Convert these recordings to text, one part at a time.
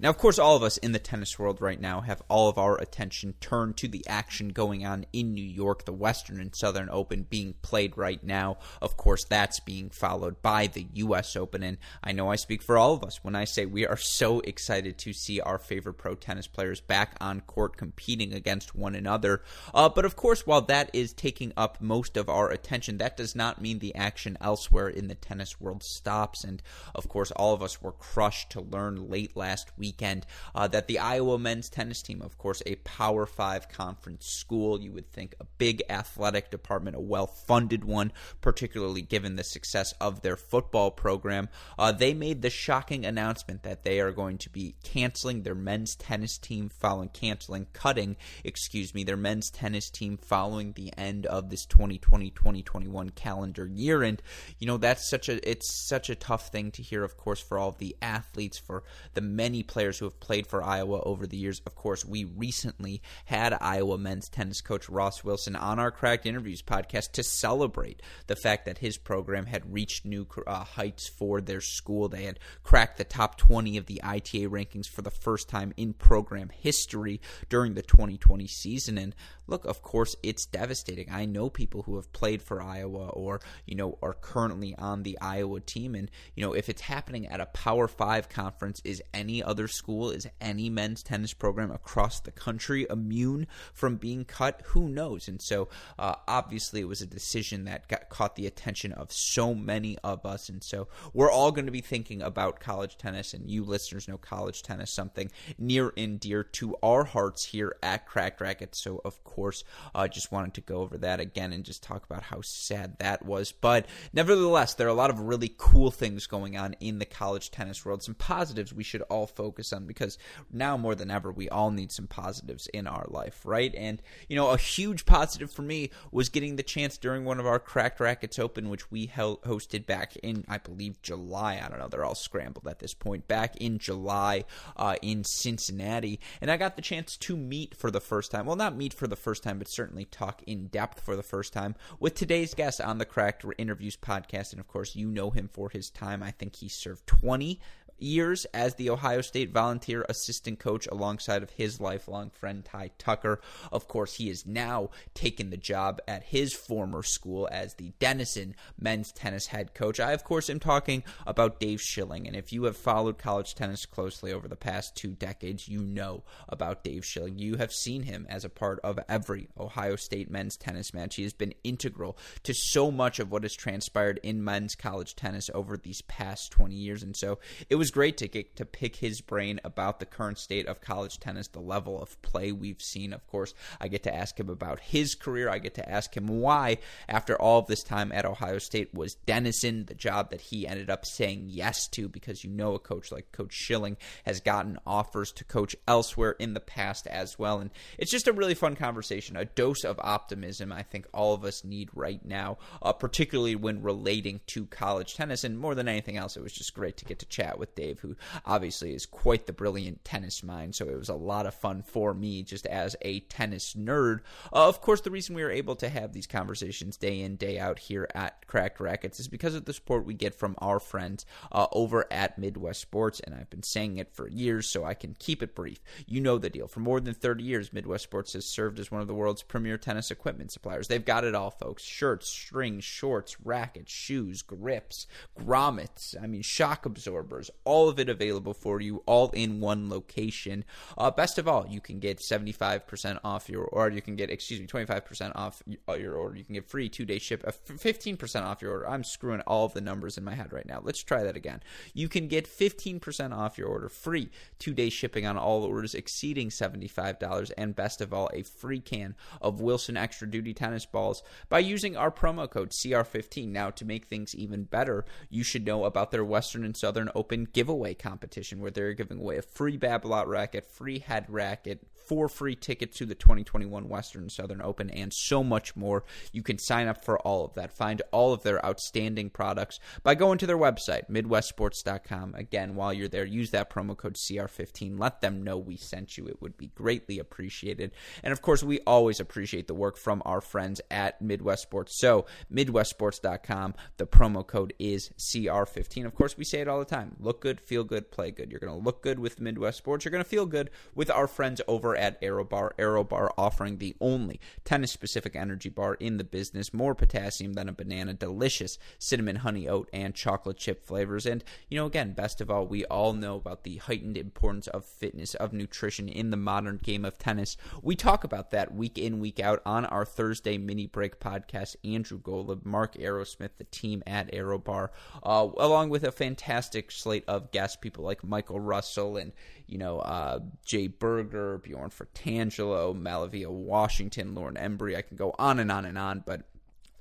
Now, of course, all of us in the tennis world right now have all of our attention turned to the action going on in New York, the Western and Southern Open being played right now. Of course, that's being followed by the U.S. Open, and I know I speak for all of us when I say we are so excited to see our favorite pro tennis players back on court competing against one another. Uh, but of course, while that is taking up most of our attention, that does not mean the action elsewhere in the tennis world stops. And of course, all of us were crushed to learn late last week weekend uh, that the Iowa men's tennis team, of course, a Power Five conference school, you would think a big athletic department, a well funded one, particularly given the success of their football program, uh, they made the shocking announcement that they are going to be canceling their men's tennis team following canceling, cutting, excuse me, their men's tennis team following the end of this 2020-2021 calendar year. And you know that's such a it's such a tough thing to hear, of course, for all the athletes, for the many players players who have played for Iowa over the years. Of course, we recently had Iowa men's tennis coach Ross Wilson on our Cracked Interviews podcast to celebrate the fact that his program had reached new uh, heights for their school. They had cracked the top 20 of the ITA rankings for the first time in program history during the 2020 season. And look, of course, it's devastating. I know people who have played for Iowa or, you know, are currently on the Iowa team. And, you know, if it's happening at a Power Five conference, is any other school, is any men's tennis program across the country immune from being cut? Who knows? And so, uh, obviously, it was a decision that got caught the attention of so many of us. And so, we're all going to be thinking about college tennis, and you listeners know college tennis something near and dear to our hearts here at Cracked Racquets. So, of course, I uh, just wanted to go over that again and just talk about how sad that was. But nevertheless, there are a lot of really cool things going on in the college tennis world, some positives we should all focus focus on because now more than ever, we all need some positives in our life, right? And, you know, a huge positive for me was getting the chance during one of our Cracked Racquets Open, which we held, hosted back in, I believe, July. I don't know. They're all scrambled at this point. Back in July uh, in Cincinnati. And I got the chance to meet for the first time. Well, not meet for the first time, but certainly talk in depth for the first time with today's guest on the Cracked Interviews podcast. And of course, you know him for his time. I think he served 20 years as the Ohio State volunteer assistant coach alongside of his lifelong friend Ty Tucker. Of course, he is now taken the job at his former school as the Denison men's tennis head coach. I, of course, am talking about Dave Schilling. And if you have followed college tennis closely over the past two decades, you know about Dave Schilling. You have seen him as a part of every Ohio State men's tennis match. He has been integral to so much of what has transpired in men's college tennis over these past 20 years. And so it was was great to get to pick his brain about the current state of college tennis, the level of play we've seen. Of course, I get to ask him about his career. I get to ask him why, after all of this time at Ohio State, was Denison the job that he ended up saying yes to because you know a coach like Coach Schilling has gotten offers to coach elsewhere in the past as well. And it's just a really fun conversation, a dose of optimism I think all of us need right now, uh, particularly when relating to college tennis. And more than anything else, it was just great to get to chat with Dave, who obviously is quite the brilliant tennis mind. So it was a lot of fun for me just as a tennis nerd. Uh, of course, the reason we are able to have these conversations day in, day out here at Cracked Racquets is because of the support we get from our friends uh, over at Midwest Sports. And I've been saying it for years, so I can keep it brief. You know the deal. For more than 30 years, Midwest Sports has served as one of the world's premier tennis equipment suppliers. They've got it all, folks shirts, strings, shorts, rackets, shoes, grips, grommets, I mean, shock absorbers, all of it available for you, all in one location. Uh, best of all, you can get 75% off your, or you can get, excuse me, 25% off your order. You can get free two day ship, uh, 15% off your order. I'm screwing all of the numbers in my head right now. Let's try that again. You can get 15% off your order, free two day shipping on all orders exceeding $75, and best of all, a free can of Wilson Extra Duty tennis balls by using our promo code CR15. Now, to make things even better, you should know about their Western and Southern Open giveaway competition where they're giving away a free Babolat racket, free head racket, four free tickets to the 2021 Western Southern Open, and so much more. You can sign up for all of that. Find all of their outstanding products by going to their website, MidwestSports.com. Again, while you're there, use that promo code CR15. Let them know we sent you. It would be greatly appreciated. And of course, we always appreciate the work from our friends at Midwest Sports. So, MidwestSports.com. The promo code is CR15. Of course, we say it all the time look good, feel good, play good. You're going to look good with Midwest Sports. You're going to feel good with our friends over at ArrowBar. ArrowBar offering the only tennis specific energy bar in the business. More potassium than a banana. Delicious cinnamon, honey, oat, and chocolate chip flavors. And, you know, again, best of all, we all know about the heightened importance of fitness, of nutrition in the modern game of tennis. We talk about that week in, week out on our Thursday mini break podcast. Andrew Golub, Mark Aerosmith, the team at ArrowBar, uh, along with a fantastic slate of guests, people like Michael Russell and you know, uh, Jay Berger, Bjorn Fratangelo, MaliVai Washington, Lauren Embree. I can go on and on and on, but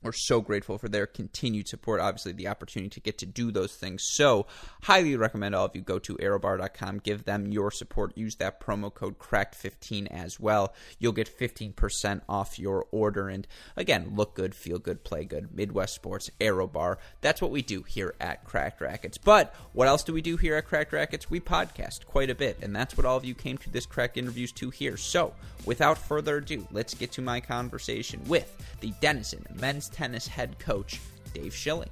we're so grateful for their continued support. Obviously, the opportunity to get to do those things. So, highly recommend all of you go to arrowbar.com, give them your support. Use that promo code cracked15 as well. You'll get 15% off your order. And again, look good, feel good, play good. Midwest Sports, Arrowbar. That's what we do here at Cracked Racquets. But what else do we do here at Cracked Racquets? We podcast quite a bit. And that's what all of you came to this Cracked Interviews to hear. So, without further ado, let's get to my conversation with the Denison men's tennis head coach, Dave Schilling.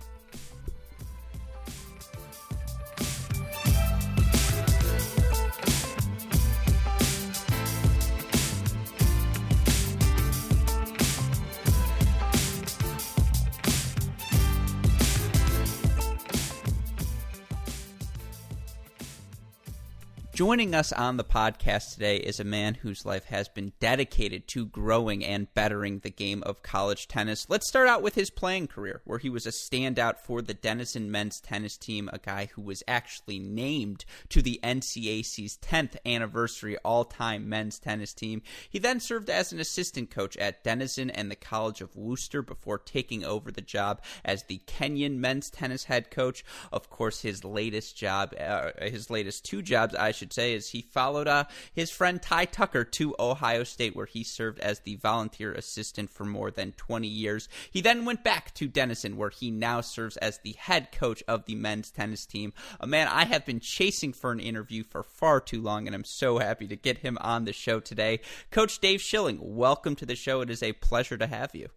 Joining us on the podcast today is a man whose life has been dedicated to growing and bettering the game of college tennis. Let's start out with his playing career, where he was a standout for the Denison men's tennis team, a guy who was actually named to the NCAC's 10th anniversary all time men's tennis team. He then served as an assistant coach at Denison and the College of Wooster before taking over the job as the Kenyon men's tennis head coach. Of course, his latest job, uh, his latest two jobs, I should should say, is he followed uh, his friend Ty Tucker to Ohio State, where he served as the volunteer assistant for more than 20 years. He then went back to Denison, where he now serves as the head coach of the men's tennis team. A man I have been chasing for an interview for far too long, and I'm so happy to get him on the show today. Coach Dave Schilling, welcome to the show. It is a pleasure to have you.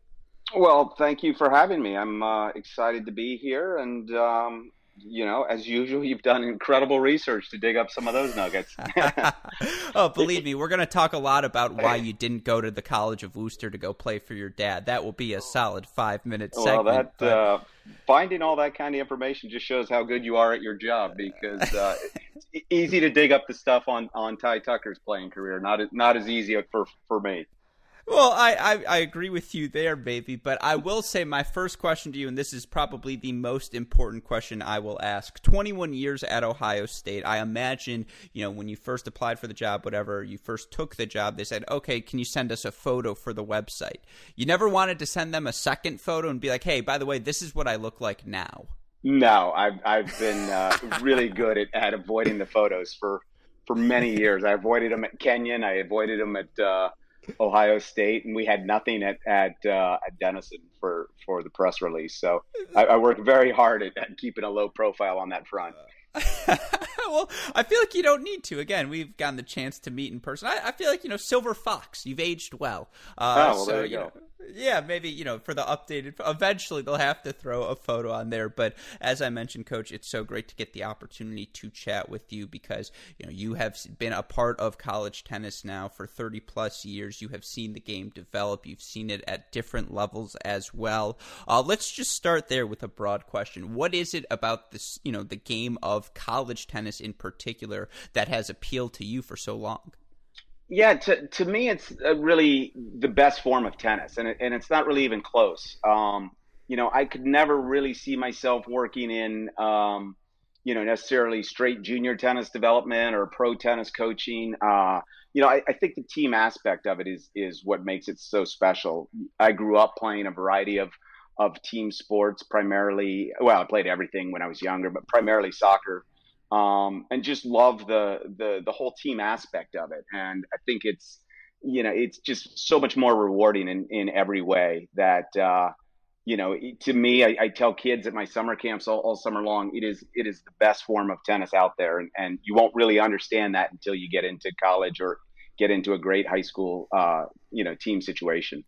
Well, thank you for having me. I'm uh, excited to be here, and um, you know, as usual, you've done incredible research to dig up some of those nuggets. oh, believe me, we're going to talk a lot about why you didn't go to the College of Wooster to go play for your dad. That will be a solid five minute segment. Well, that but... uh, finding all that kind of information just shows how good you are at your job because uh, it's easy to dig up the stuff on on Ty Tucker's playing career. Not not as easy for for me. Well, I, I, I, agree with you there, baby. But I will say my first question to you, and this is probably the most important question I will ask. 21 years at Ohio State. I imagine, you know, when you first applied for the job, whatever, you first took the job, they said, okay, can you send us a photo for the website? You never wanted to send them a second photo and be like, hey, by the way, this is what I look like now. No, I've, I've been uh, really good at, at avoiding the photos for, for many years. I avoided them at Kenyon. I avoided them at, uh, Ohio State, and we had nothing at at, uh, at Denison for for the press release. So I, I worked very hard at, at, keeping a low profile on that front. well, I feel like you don't need to. Again, we've gotten the chance to meet in person. I, I feel like you know, Silver Fox, you've aged well. Uh, oh, well, so, there you, you go. Know, yeah, maybe you know for the updated. Eventually, they'll have to throw a photo on there. But as I mentioned, Coach, it's so great to get the opportunity to chat with you because you know you have been a part of college tennis now for thirty plus years. You have seen the game develop. You've seen it at different levels as well. Uh, let's just start there with a broad question. What is it about this, you know, the game of college tennis in particular that has appealed to you for so long? Yeah, to to me, it's uh, really the best form of tennis, and it, and it's not really even close. Um, you know, I could never really see myself working in, um, you know, necessarily straight junior tennis development or pro tennis coaching. Uh, you know, I, I, think the team aspect of it is is what makes it so special. I grew up playing a variety of of team sports, primarily. Well, I played everything when I was younger, but primarily soccer um, and just love the the the whole team aspect of it. And I think it's you know it's just so much more rewarding in in every way that. Uh, you know, to me, I, I, tell kids at my summer camps all, all, summer long, it is it is the best form of tennis out there, and, and you won't really understand that until you get into college or get into a great high school, uh, you know, team situation.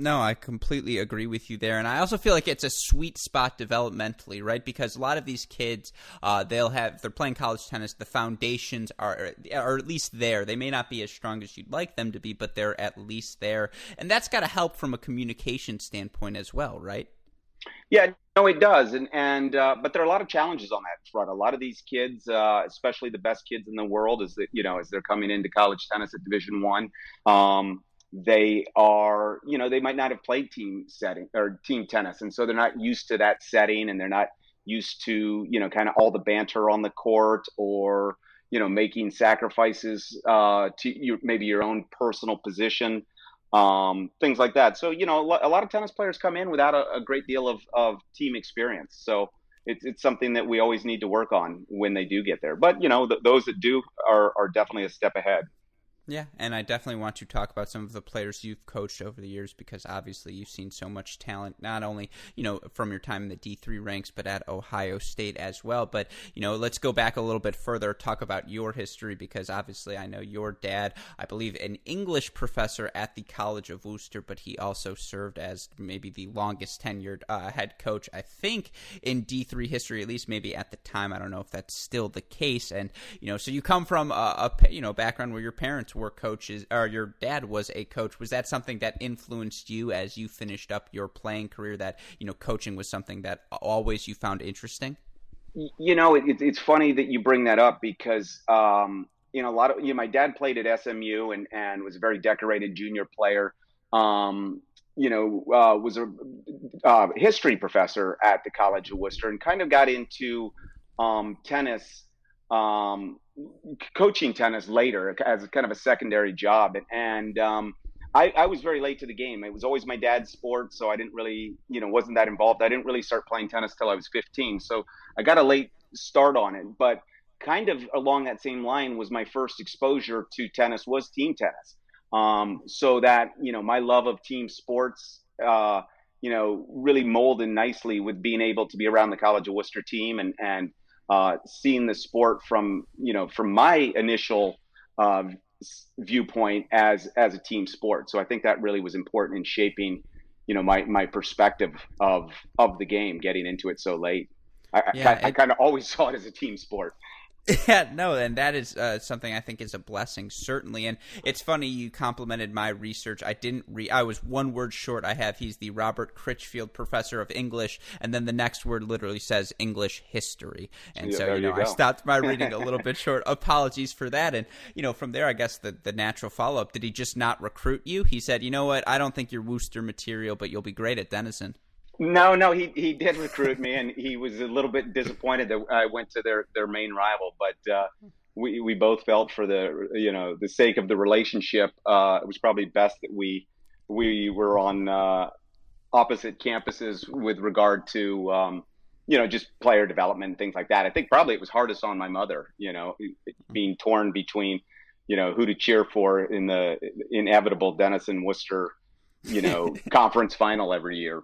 No, I completely agree with you there, and I also feel like it's a sweet spot developmentally, right? Because a lot of these kids, uh, they'll have they're playing college tennis. The foundations are, are at least there. They may not be as strong as you'd like them to be, but they're at least there, and that's got to help from a communication standpoint as well, right? Yeah, no, it does, and and uh, but there are a lot of challenges on that front. A lot of these kids, uh, especially the best kids in the world, is that you know as they're coming into college tennis at Division One. Um, they are you know they might not have played team setting or team tennis. And so they're not used to that setting and they're not used to you know kind of all the banter on the court or you know making sacrifices uh, to you, maybe your own personal position um, things like that. So you know a lot of tennis players come in without a, a great deal of, of team experience. So it's, it's something that we always need to work on when they do get there. But you know th- those that do are, are definitely a step ahead yeah, and I definitely want to talk about some of the players you've coached over the years because obviously you've seen so much talent, not only you know from your time in the D three ranks, but at Ohio State as well. But you know, let's go back a little bit further, talk about your history because obviously I know your dad, I believe, an English professor at the College of Wooster, but he also served as maybe the longest tenured uh, head coach, I think, in D three history, at least maybe at the time. I don't know if that's still the case. And you know, so you come from a, a you know background where your parents were coaches, or your dad was a coach. Was that something that influenced you as you finished up your playing career? That you know, coaching was something that always you found interesting. You know, it, it's funny that you bring that up because um, you know a lot of you know my dad played at SMU and and was a very decorated junior player. Um, you know, uh, was a uh, history professor at the College of Wooster and kind of got into um, tennis um, coaching tennis later as kind of a secondary job. And um, I, I, was very late to the game. It was always my dad's sport, so I didn't really, you know, wasn't that involved. I didn't really start playing tennis till I was 15, so I got a late start on it. But kind of along that same line was my first exposure to tennis was team tennis. Um, so that you know, my love of team sports. Uh, you know, really molded nicely with being able to be around the College of Wooster team and and uh, seeing the sport from you know from my initial uh, viewpoint as as a team sport. So I think that really was important in shaping you know my my perspective of of the game, getting into it so late. I, yeah, I, I kind of always saw it as a team sport. Yeah, no, and that is uh, something I think is a blessing, certainly. And it's funny you complimented my research. I didn't read. I was one word short. I have he's the Robert Critchfield Professor of English, and then the next word literally says English history. And yeah, so you know, you I stopped my reading a little bit short. Apologies for that. And you know, from there, I guess the the natural follow up. Did he just not recruit you? He said, you know what? I don't think you're Wooster material, but you'll be great at Denison. No, no, he he did recruit me, and he was a little bit disappointed that I went to their their main rival. But uh, we we both felt for the you know the sake of the relationship, uh, it was probably best that we we were on uh, opposite campuses with regard to um, you know just player development and things like that. I think probably it was hardest on my mother, you know, being torn between you know who to cheer for in the inevitable Denison Wooster you know conference final every year.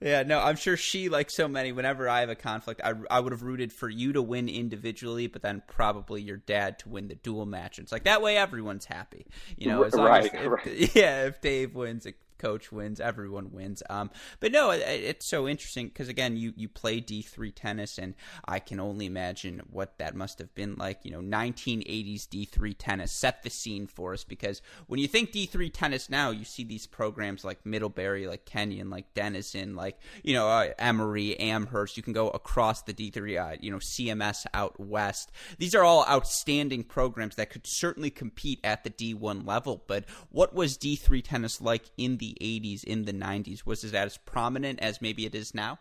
Yeah, no, I'm sure she, like so many, whenever I have a conflict, I, I would have rooted for you to win individually, but then probably your dad to win the dual match. It's like that way everyone's happy. You know, as long right, as, if, right. yeah, if Dave wins, it coach wins, everyone wins. Um, but no, it, it's so interesting because again, you you play D three tennis, and I can only imagine what that must have been like. You know, 1980s D three tennis. Set the scene for us because when you think D three tennis now, you see these programs like Middlebury, like Kenyon, like Denison, like you know uh, Emory, Amherst. You can go across the D three, uh, you know CMS out west. These are all outstanding programs that could certainly compete at the D one level. But what was D three tennis like in the 80s, in the 90s? Was it as prominent as maybe it is now?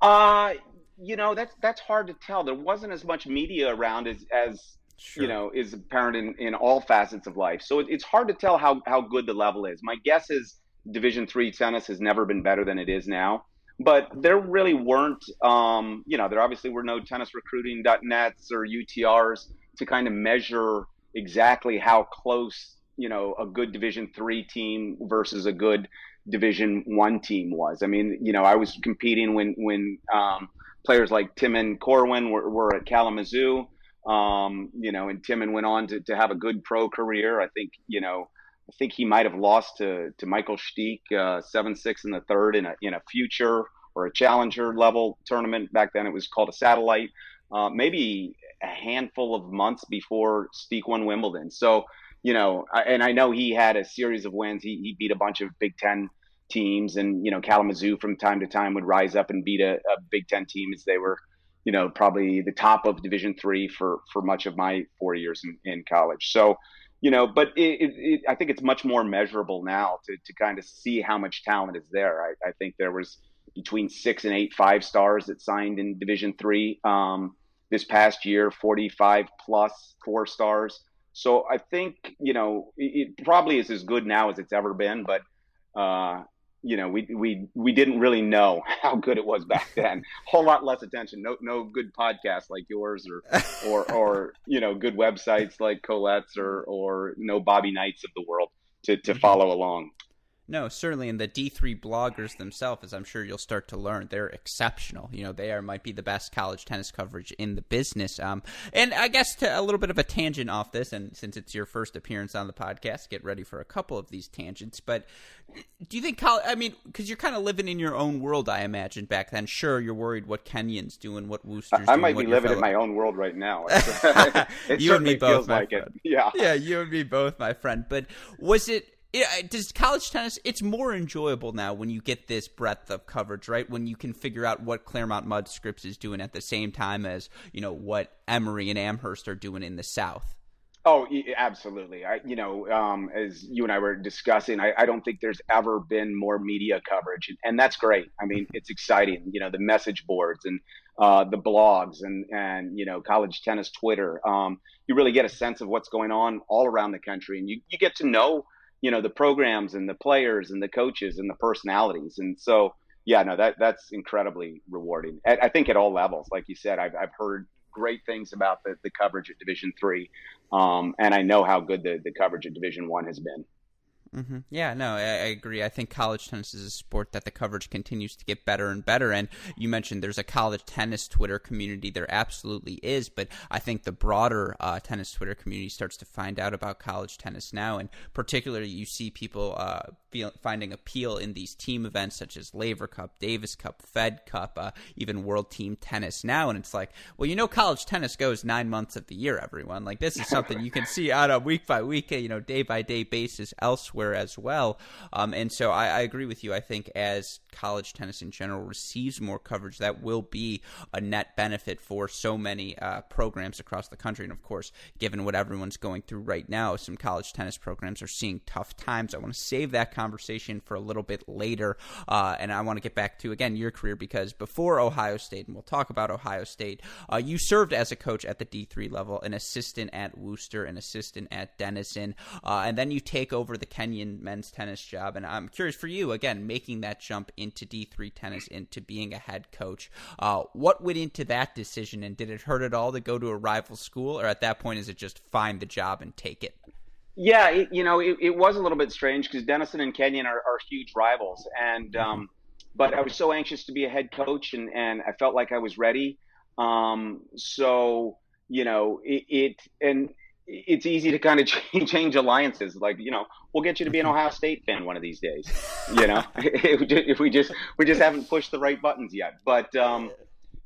Uh, you know, that's that's hard to tell. There wasn't as much media around as as sure. you know is apparent in, in all facets of life. So it, it's hard to tell how how good the level is. My guess is Division three tennis has never been better than it is now. but there really weren't, um, you know, there obviously were no tennis tennisrecruiting.nets or UTRs to kind of measure exactly how close, you know, a good Division three team versus a good Division one team was. I mean, you know, I was competing when when um, players like Timon Corwin were, were at Kalamazoo. Um, you know, and Timon went on to, to have a good pro career. I think, you know, I think he might have lost to, to Michael Stich uh, seven six in the third in a in a future or a challenger level tournament. Back then, it was called a satellite. Uh, maybe a handful of months before Stich won Wimbledon. So you know, and I know he had a series of wins. He he beat a bunch of Big Ten teams, and you know, Kalamazoo from time to time would rise up and beat a, a Big Ten team as they were you know, probably the top of Division three for for much of my four years in, in college. So, you know, but it, it, it, I think it's much more measurable now to to kind of see how much talent is there. I, I think there was between six and eight five stars that signed in Division three um, this past year, forty five plus four stars. So I think you know it, probably is as good now as it's ever been, but. Uh, you know, we we we didn't really know how good it was back then. Whole lot less attention. No no good podcasts like yours, or or or you know, good websites like Colette's, or or no Bobby Knights of the world to to mm-hmm. follow along. No, certainly, and the D three bloggers themselves, as I'm sure you'll start to learn, they're exceptional. You know, they are might be the best college tennis coverage in the business. Um, and I guess to a little bit of a tangent off this, and since it's your first appearance on the podcast, get ready for a couple of these tangents. But do you think college? I mean, because you're kind of living in your own world, I imagine back then. Sure, you're worried what Kenyon's doing, what Wooster's. I, I might be living fellow... in my own world right now. it you and me both, my like friend. It. Yeah, yeah, you and me both, my friend. But was it? It, does college tennis it's more enjoyable now when you get this breadth of coverage right? When you can figure out what claremont mudd scripps is doing at the same time as you know what emory and amherst are doing in the south. Oh absolutely. I you know um, as you and i were discussing I, I, don't think there's ever been more media coverage and, and, that's great. I mean it's exciting you know the message boards and uh, the blogs and and you know college tennis twitter. Um, you really get a sense of what's going on all around the country and you, you get to know you know the programs and the players and the coaches and the personalities. And so yeah no that that's incredibly rewarding I, I think at all levels. Like you said I've, I've heard great things about the, the coverage at division three. Um, and i know how good the, the coverage at division one has been Mm-hmm. Yeah, no, I, I, agree. I think college tennis is a sport that the coverage continues to get better and better. And you mentioned there's a college tennis Twitter community. There absolutely is, but I think the broader uh, tennis Twitter community starts to find out about college tennis now, and particularly you see people uh, feel, finding appeal in these team events such as Laver Cup, Davis Cup, Fed Cup, uh, even World Team Tennis now. And it's like, well, you know, college tennis goes nine months of the year. Everyone like this is something you can see on a week by week, you know, day by day basis elsewhere as well. Um, and so I, I, agree with you. I think as college tennis in general receives more coverage, that will be a net benefit for so many uh, programs across the country. And of course, given what everyone's going through right now, some college tennis programs are seeing tough times. I want to save that conversation for a little bit later. Uh, and I want to get back to, again, your career because before Ohio State, and we'll talk about Ohio State, uh, you served as a coach at the D3 level, an assistant at Wooster, an assistant at Denison, uh, and then you take over the Kenyon Kenyon men's tennis job. And I'm curious for you, again, making that jump into D3 tennis, into being a head coach. Uh, what went into that decision, and did it hurt at all to go to a rival school, or at that point, is it just find the job and take it? Yeah, it, you know, it, it, was a little bit strange because Denison and Kenyon are, are huge rivals, and mm-hmm. um, but I was so anxious to be a head coach, and and I felt like I was ready. Um, so you know, it, it and it's easy to kind of change, change alliances. Like, you know, we'll get you to be an Ohio State fan one of these days. You know, if we just we just haven't pushed the right buttons yet. But um,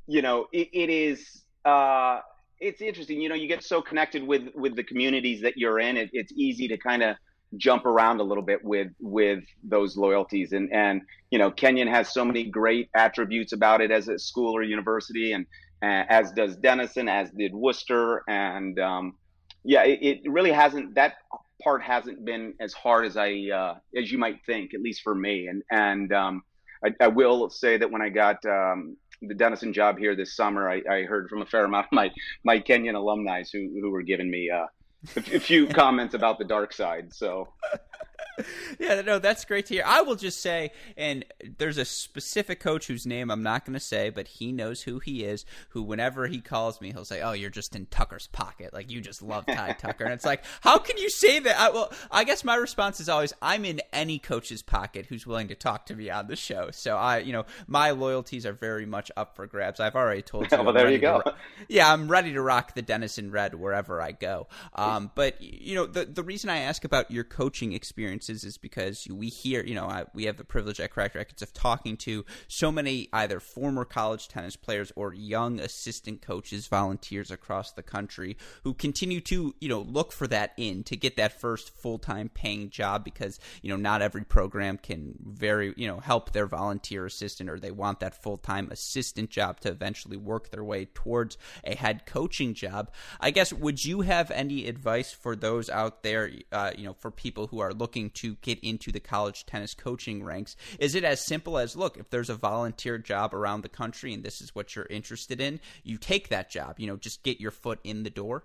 you know, it, it is uh, it's interesting. You know, you get so connected with with the communities that you're in. It, it's easy to kind of jump around a little bit with with those loyalties and and you know kenyon has so many great attributes about it as a school or university and uh, as does denison as did Wooster and um, yeah, it, it, really hasn't. That part hasn't been as hard as I uh, as you might think, at least for me. And and um, I, I, will say that when I got um, the Denison job here this summer, I, I, heard from a fair amount of my my Kenyon alumni who who were giving me uh, a, few comments about the dark side. So yeah, no, that's great to hear. I will just say, and there's a specific coach whose name I'm not going to say, but he knows who he is. Who, whenever he calls me, he'll say, "Oh, you're just in Tucker's pocket. Like you just love Ty Tucker." And it's like, how can you say that? I, well, I guess my response is always, I'm in any coach's pocket who's willing to talk to me on the show. So I, you know, my loyalties are very much up for grabs. I've already told you. well, there you go. Ro- yeah, I'm ready to rock the Denison Red wherever I go. Um, but you know, the the reason I ask about your coaching experiences is because we hear, you know, I, we have the privilege at Cracked Racquets of talking to so many either former college tennis players or young assistant coaches, volunteers across the country who continue to, you know, look for that in to get that first full time paying job because, you know, not every program can very, you know, help their volunteer assistant or they want that full time assistant job to eventually work their way towards a head coaching job. I guess, would you have any advice for those out there, uh, you know, for people who are looking to get into the college tennis coaching ranks? Is it as simple as look, if there's a volunteer job around the country and this is what you're interested in, you take that job, you know, just get your foot in the door?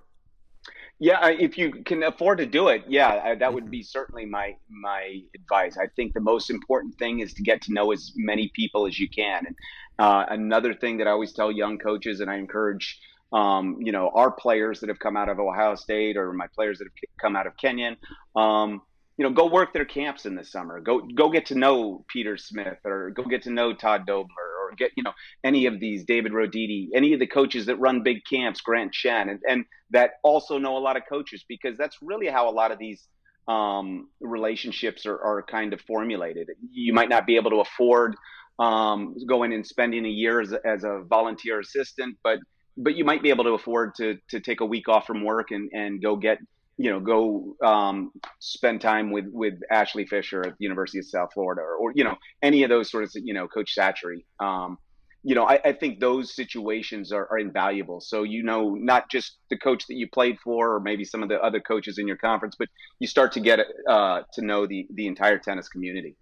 Yeah, if you can afford to do it, yeah, that would mm-hmm. be certainly my my advice. I think the most important thing is to get to know as many people as you can. And uh, another thing that I always tell young coaches, and I encourage, um, you know, our players that have come out of Ohio State or my players that have come out of Kenyon, um, you know, go work their camps in the summer. Go go get to know Peter Smith or go get to know Todd Dobler or get you know any of these David Roditi, any of the coaches that run big camps, Grant Chen, and, and that also know a lot of coaches because that's really how a lot of these um, relationships are, are kind of formulated. You might not be able to afford um, going and spending a year as, as a volunteer assistant, but but you might be able to afford to to take a week off from work and and go get you know, go um, spend time with with Ashley Fisher at the University of South Florida, or, or you know, any of those sorts of, you know, Coach Satchery. Um, you know, I, I, think those situations are, are, invaluable. So you know, not just the coach that you played for, or maybe some of the other coaches in your conference, but you start to get uh, to know the the entire tennis community.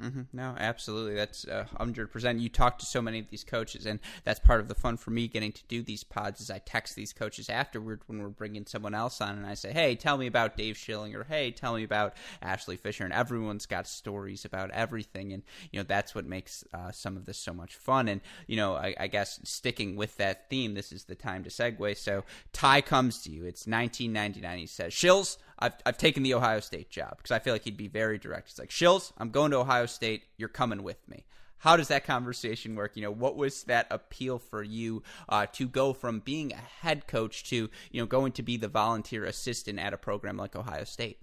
Mm-hmm. No, absolutely. That's hundred uh, percent. You talk to so many of these coaches, and that's part of the fun for me getting to do these pods. Is I text these coaches afterward when we're bringing someone else on, and I say, "Hey, tell me about Dave Schilling," or "Hey, tell me about Ashley Fisher," and everyone's got stories about everything, and you know that's what makes uh, some of this so much fun. And you know, I, I, guess sticking with that theme, this is the time to segue. So Ty comes to you. It's 1999. He says, "Shills." I've, I've taken the Ohio State job because I feel like he'd be very direct. He's like, Shills, I'm going to Ohio State. You're coming with me. How does that conversation work? You know, what was that appeal for you uh, to go from being a head coach to, you know, going to be the volunteer assistant at a program like Ohio State?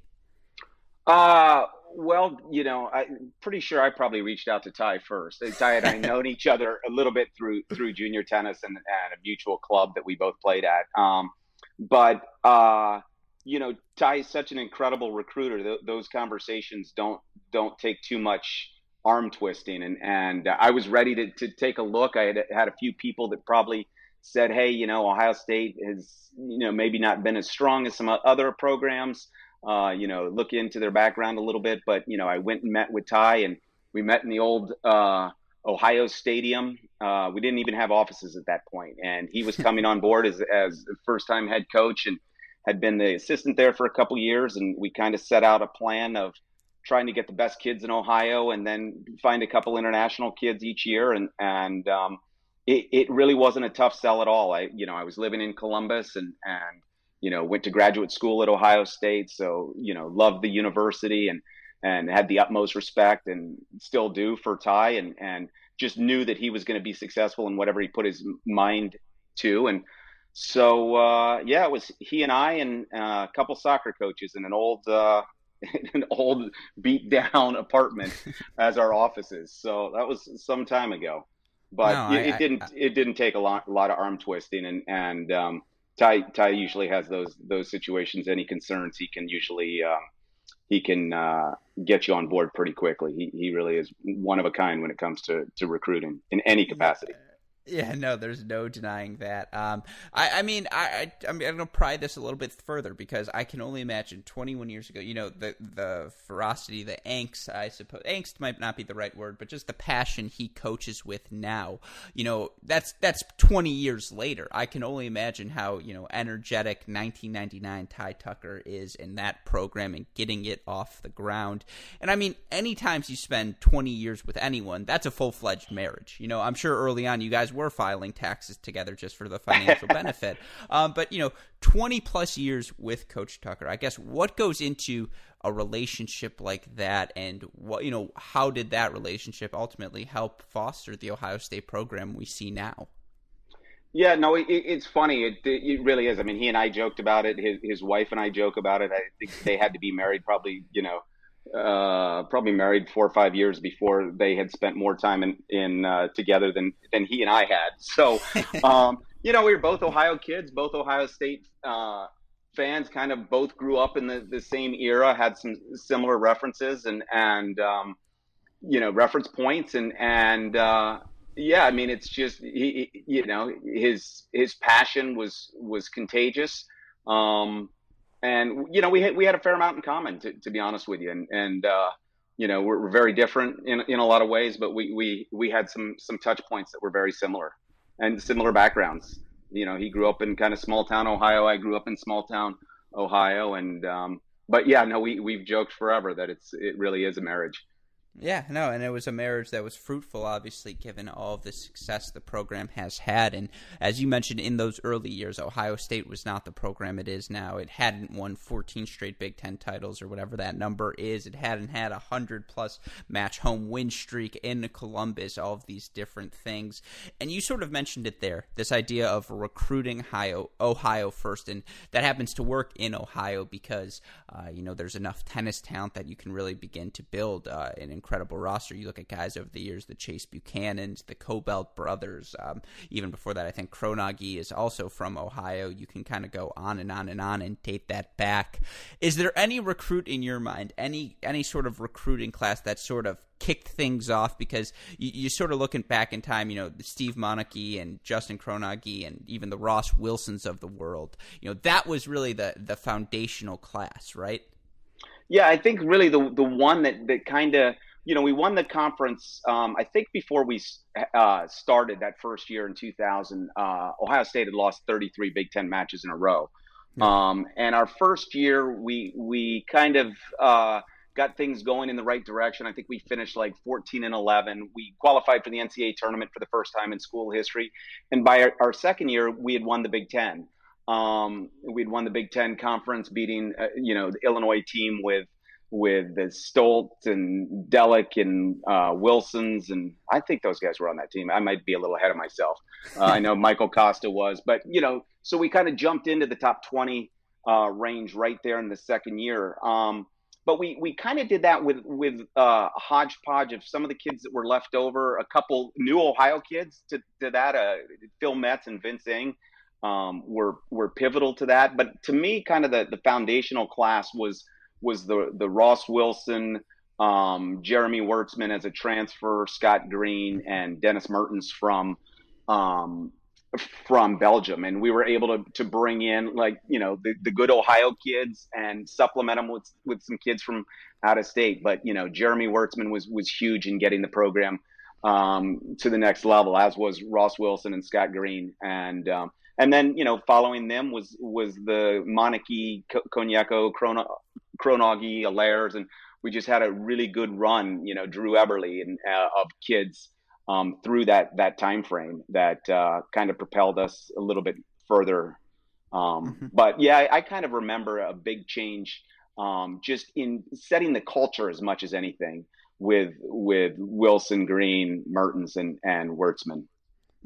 Uh, well, you know, I'm pretty sure I probably reached out to Ty first. Ty and I known each other a little bit through through junior tennis and, and a mutual club that we both played at. Um, but uh, you know, Ty is such an incredible recruiter. Th- those conversations don't don't take too much arm twisting, and and I was ready to to take a look. I had had a few people that probably said, hey, you know, Ohio State has you know maybe not been as strong as some other programs. Uh, you know, look into their background a little bit, but you know, I went and met with Ty, and we met in the old. Uh, Ohio Stadium. Uh, we didn't even have offices at that point, and he was coming on board as as first time head coach, and had been the assistant there for a couple years, and we kind of set out a plan of trying to get the best kids in Ohio, and then find a couple international kids each year, and and um, it, it really wasn't a tough sell at all. I you know I was living in Columbus, and and you know went to graduate school at Ohio State, so you know loved the university and and had the utmost respect and still do for Ty, and and just knew that he was going to be successful in whatever he put his mind to, and so uh, yeah, it was he and I and uh, a couple soccer coaches in an old uh, an old beat down apartment as our offices. So that was some time ago, but no, it, I, it, didn't I, it didn't take a lot a lot of arm twisting and and um, Ty Ty usually has those those situations. Any concerns he can usually um, he can uh, get you on board pretty quickly. He he really is one of a kind when it comes to to recruiting in any capacity. Yeah, no, there's no denying that. Um, I, I mean, I, I, I'm going to pry this a little bit further because I can only imagine 21 years ago, you know, the the ferocity, the angst, I suppose, angst might not be the right word, but just the passion he coaches with now. You know, that's that's 20 years later. I can only imagine how you know energetic 1999 Ty Tucker is in that program and getting it off the ground. And I mean, any times you spend 20 years with anyone, that's a full fledged marriage. You know, I'm sure early on you guys were filing taxes together just for the financial benefit. Um, but you know, 20 plus years with Coach Tucker. I guess what goes into a relationship like that, and what you know, how did that relationship ultimately help foster the Ohio State program we see now? Yeah, no, it, it's funny. It, it really is. I mean, he and I joked about it. His his wife and I joke about it. I think they had to be married probably, you know, uh, probably married four or five years before they had spent more time in, in uh, together than than he and I had. So, um, you know, we were both Ohio kids, both Ohio State uh, fans. Kind of both grew up in the, the same era, had some similar references and and um, you know reference points and and uh, yeah, I mean, it's just he, you know his his passion was was contagious. Um, and you know we had we had a fair amount in common to, to be honest with you. And and uh, you know we're, we're, very different in, in a lot of ways but we, we we had some some touch points that were very similar and similar backgrounds. You know he grew up in kind of small town ohio. I grew up in small town ohio. And um, but yeah no we we've joked forever that it's it really is a marriage yeah, no, and it was a marriage that was fruitful, obviously, given all the success the program has had. And as you mentioned, in those early years, Ohio State was not the program it is now. It hadn't won 14 straight Big Ten titles or whatever that number is. It hadn't had a 100 plus match home win streak in Columbus, all of these different things. And you sort of mentioned it there this idea of recruiting Ohio, Ohio first. And that happens to work in Ohio because, uh, you know, there's enough tennis talent that you can really begin to build uh, an incredible roster. You look at guys over the years, the Chase Buchanans, the Cobelt brothers. Um, even before that, I think Kronauge is also from Ohio. You can kind of go on and on and on and date that back. Is there any recruit in your mind, any any sort of recruiting class that sort of kicked things off because you, you're sort of looking back in time, you know, Steve Moneke and Justin Kronauge and even the Ross Wilsons of the world. You know, that was really the the foundational class, right? Yeah, I think really the the one that that kind of you know, we won the conference. Um, I think before we uh, started that first year in 2000, uh, Ohio State had lost 33 Big Ten matches in a row. Um, and our first year, we we kind of uh, got things going in the right direction. I think we finished like 14 and 11. We qualified for the NCAA tournament for the first time in school history. And by our, our second year, we had won the Big Ten. Um, we'd won the Big Ten conference, beating uh, you know the Illinois team with with the Stoltz and Delic and uh, Wilsons, and I think those guys were on that team. I might be a little ahead of myself. Uh, I know Michael Kosta was, but you know, so we kind of jumped into the top twenty uh, range right there in the second year. Um, but we we kind of did that with with uh, a hodgepodge of some of the kids that were left over, a couple new Ohio kids to, to that. Uh, Phil Metz and Vince Ing um, were were pivotal to that. But to me, kind of the the foundational class was was the the Ross Wilson, um, Jeremy Wurtzman as a transfer, Scott Green, and Dennis Mertens from um, from Belgium, and we were able to to bring in like you know the, the good Ohio kids and supplement them with with some kids from out of state. But you know Jeremy Wurtzman was was huge in getting the program um, to the next level, as was Ross Wilson and Scott Green, and um, and then you know following them was was the Moneke, Konyeko, Chrono, Kronauge, Allairs, and we just had a really good run. You know, Drew Eberly and uh, of kids um, through that that time frame that uh, kind of propelled us a little bit further. Um, mm-hmm. But yeah, I, I, kind of remember a big change um, just in setting the culture as much as anything with with Wilson, Green, Mertens, and and Wurtzman.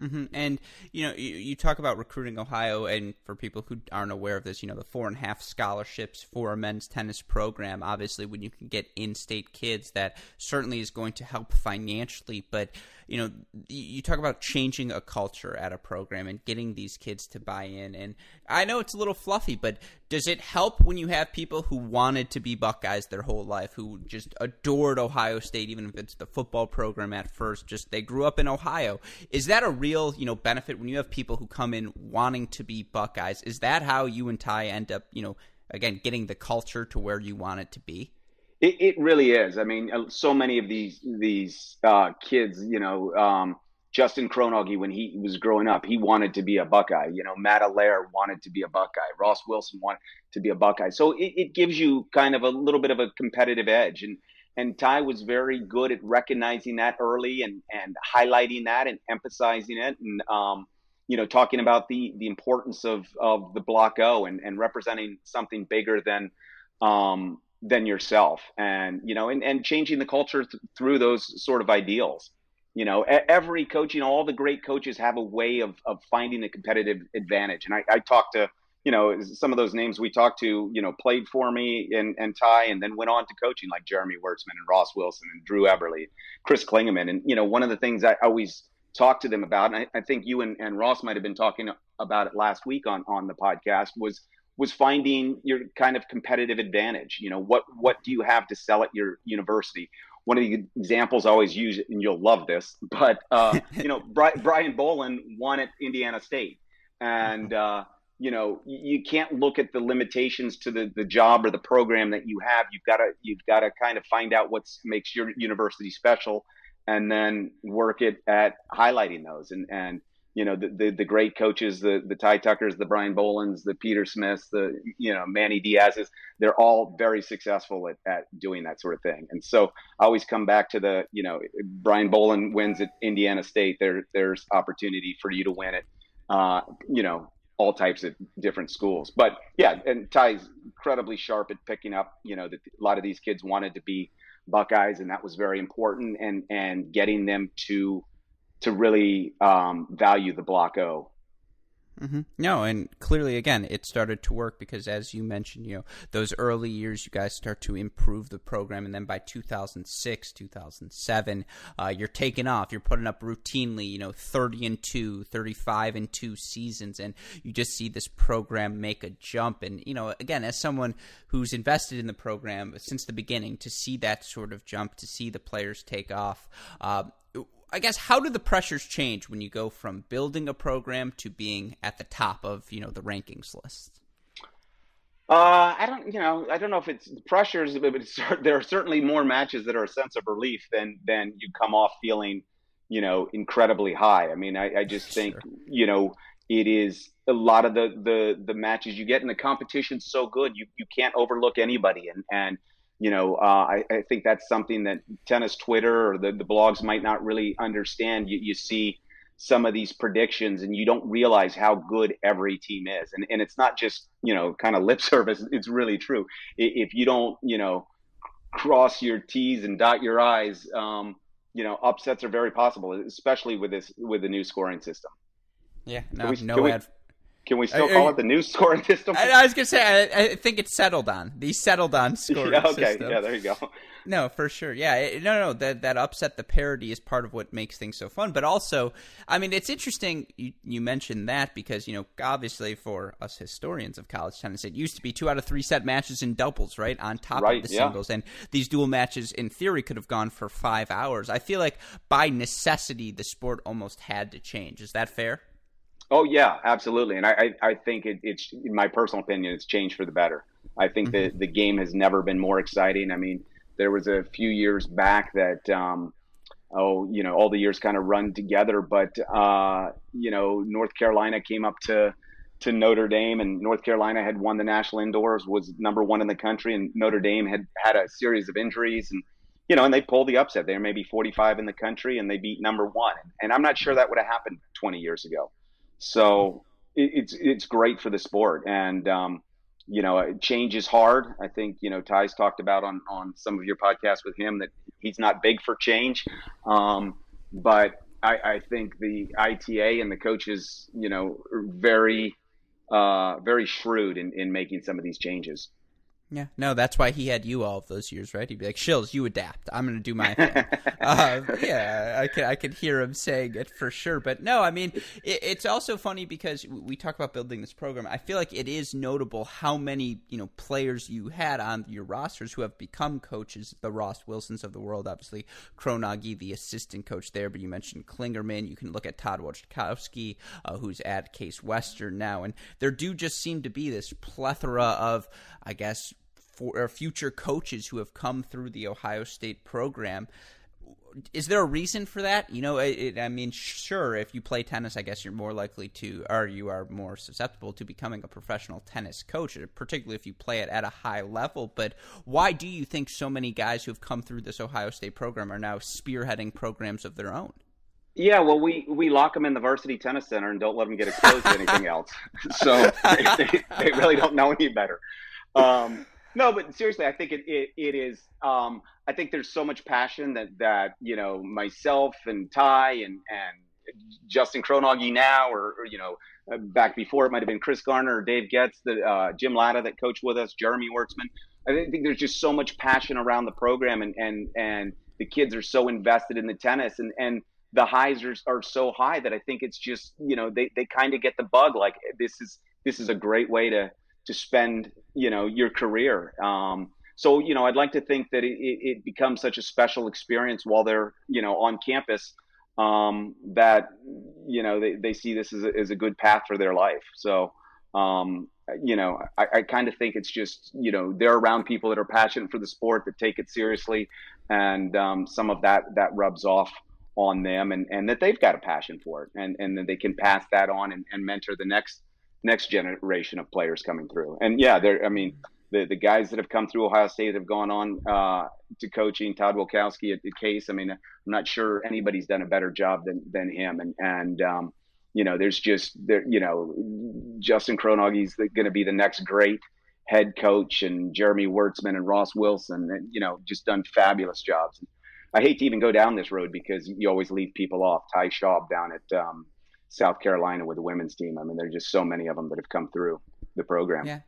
Mm-hmm. And you know, you, you, talk about recruiting Ohio, and for people who aren't aware of this, you know, the four and a half scholarships for a men's tennis program. Obviously, when you can get in-state kids, that certainly is going to help financially. But you know, you talk about changing a culture at a program and getting these kids to buy in. And I know it's a little fluffy, but does it help when you have people who wanted to be Buckeyes their whole life, who just adored Ohio State, even if it's the football program at first, just they grew up in Ohio? Is that a real real, you know, benefit when you have people who come in wanting to be Buckeyes? Is that how you and Ty end up, you know, again, getting the culture to where you want it to be? It, it really is. I mean, uh, so many of these these uh, kids, you know, um, Justin Kronauge, when he was growing up, he wanted to be a Buckeye. You know, Matt Allaire wanted to be a Buckeye. Ross Wilson wanted to be a Buckeye. So it, it gives you kind of a little bit of a competitive edge. And and Ty was very good at recognizing that early and and highlighting that and emphasizing it and um, you know talking about the the importance of of the block O and and representing something bigger than um, than yourself. And you know and and changing the culture th- through those sort of ideals. You know every coach you know all the great coaches have a way of of finding a competitive advantage. And i, I talked to you know, some of those names we talked to, you know, played for me and, and Ty and then went on to coaching like Jeremy Wurtzman and Ross Wilson and Drew Everly, Chris Klinger. And, you know, one of the things I always talk to them about, and I, I think you and, and Ross might have been talking about it last week on, on the podcast was, was finding your kind of competitive advantage. You know, what, what do you have to sell at your university? One of the examples I always use, and you'll love this, but, uh, you know, Brian Boland won at Indiana State and, uh, you know you can't look at the limitations to the, the job or the program that you have. You've got to you've got to kind of find out what makes your university special and then work it at highlighting those. And and you know the the, the great coaches the the ty tuckers the brian bolands the peter smiths the you know manny diaz's they're all very successful at, at doing that sort of thing. And so i always come back to the you know brian boland wins at indiana state there there's opportunity for you to win it uh, you know all types of different schools. But yeah, and Ty's incredibly sharp at picking up. You know, that a lot of these kids wanted to be Buckeyes, and that was very important. And and getting them to to really um, value the block O Mm-hmm. No, and clearly, again, it started to work because, as you mentioned, you know, those early years, you guys start to improve the program, and then by 2006, 2007, uh, you're taking off. You're putting up routinely, you know, 30 and two, 35 and two seasons, and you just see this program make a jump. And you know, again, as someone who's invested in the program since the beginning, to see that sort of jump, to see the players take off, uh, I guess how do the pressures change when you go from building a program to being at the top of you know the rankings list? Uh, I don't, you know, I don't know if it's pressures, but it's, there are certainly more matches that are a sense of relief than than you come off feeling, you know, incredibly high. I mean, I, I just think, sure. you know, it is a lot of the the the matches you get in the competition so good you you can't overlook anybody and and you know, uh, I, I, think that's something that tennis Twitter or the, the blogs might not really understand. You, you, see some of these predictions and you don't realize how good every team is. And, and it's not just, you know, kind of lip service. It's really true. If you don't, you know, cross your T's and dot your I's, um, you know, upsets are very possible, especially with this, with the new scoring system. Yeah, no, we, no ad, can we still call it the new scoring system? I, I was gonna say I, I, think it's settled on the settled on scoring yeah, okay. system. Yeah, there you go. No, for sure. Yeah, it, no, no, that that upset the parody is part of what makes things so fun. But also, I mean, it's interesting you you mentioned that because you know obviously for us historians of college tennis, it used to be two out of three set matches in doubles, right, on top right, of the yeah. singles, and these dual matches in theory could have gone for five hours. I feel like by necessity the sport almost had to change. Is that fair? Oh yeah, absolutely. And I, I, I think it, it's in my personal opinion, it's changed for the better. I think mm-hmm. that the game has never been more exciting. I mean, there was a few years back that, um, oh, you know, all the years kind of run together, but uh, you know, North Carolina came up to to Notre Dame, and North Carolina had won the national indoors, was number one in the country, and Notre Dame had had a series of injuries, and you know, and they pulled the upset. They were maybe 45 in the country, and they beat number one. And I'm not sure that would have happened 20 years ago. So it, it's it's great for the sport, and um, you know, change is hard. I think you know Ty's talked about on on some of your podcasts with him that he's not big for change, um, but I, I think the ITA and the coaches, you know, very uh, very shrewd in, in making some of these changes. Yeah, no, that's why he had you all of those years, right? He'd be like, "Shills, you adapt. I'm going to do my thing." uh, yeah, I could I could hear him saying it for sure. But no, I mean, it, it's also funny because we talk about building this program. I feel like it is notable how many you know players you had on your rosters who have become coaches. The Ross Wilsons of the world, obviously, Kronauge, the assistant coach there. But you mentioned Klingerman. You can look at Todd Wojtkowski, uh, who's at Case Western now, and there do just seem to be this plethora of, I guess for future coaches who have come through the Ohio State program. Is there a reason for that? You know, it, it, I mean, sure, if you play tennis, I guess you're more likely to, or you are more susceptible to becoming a professional tennis coach, particularly if you play it at a high level. But why do you think so many guys who have come through this Ohio State program are now spearheading programs of their own? Yeah, well, we, we lock them in the varsity tennis center and don't let them get exposed to anything else. So they, they, they, really don't know any better. Um, no, but seriously, I think it, it, it is. Um, I think there's so much passion that that you know myself and Ty and and Justin Kronauge now, or, or you know uh, back before it might have been Chris Garner or Dave Getz, the uh, Jim Latta that coached with us, Jeremy Wurtzman. I think there's just so much passion around the program, and and and the kids are so invested in the tennis, and and the highs are, are so high that I think it's just you know they they kind of get the bug like this is this is a great way to to spend you know your career. Um, so you know i'd like to think that it, it, becomes such a special experience while they're you know on campus um, that you know they, they see this as a, as a good path for their life. So um, you know i, I kind of think it's just you know they're around people that are passionate for the sport that take it seriously and um, some of that that rubs off on them and, and that they've got a passion for it and, and that they can pass that on and, and mentor the next next generation of players coming through. And yeah, there. I mean, the the guys that have come through Ohio State have gone on uh, to coaching. Todd Wojtkowski at the case. I mean, I'm not sure anybody's done a better job than than him. And and um, you know, there's just there. You know, Justin Kronauge's going to be the next great head coach, and Jeremy Wurtzman and Ross Wilson, and you know, just done fabulous jobs. I hate to even go down this road because you always leave people off. Ty Schaub down at um, South Carolina with the women's team. I mean, there's just so many of them that have come through the program. Yeah.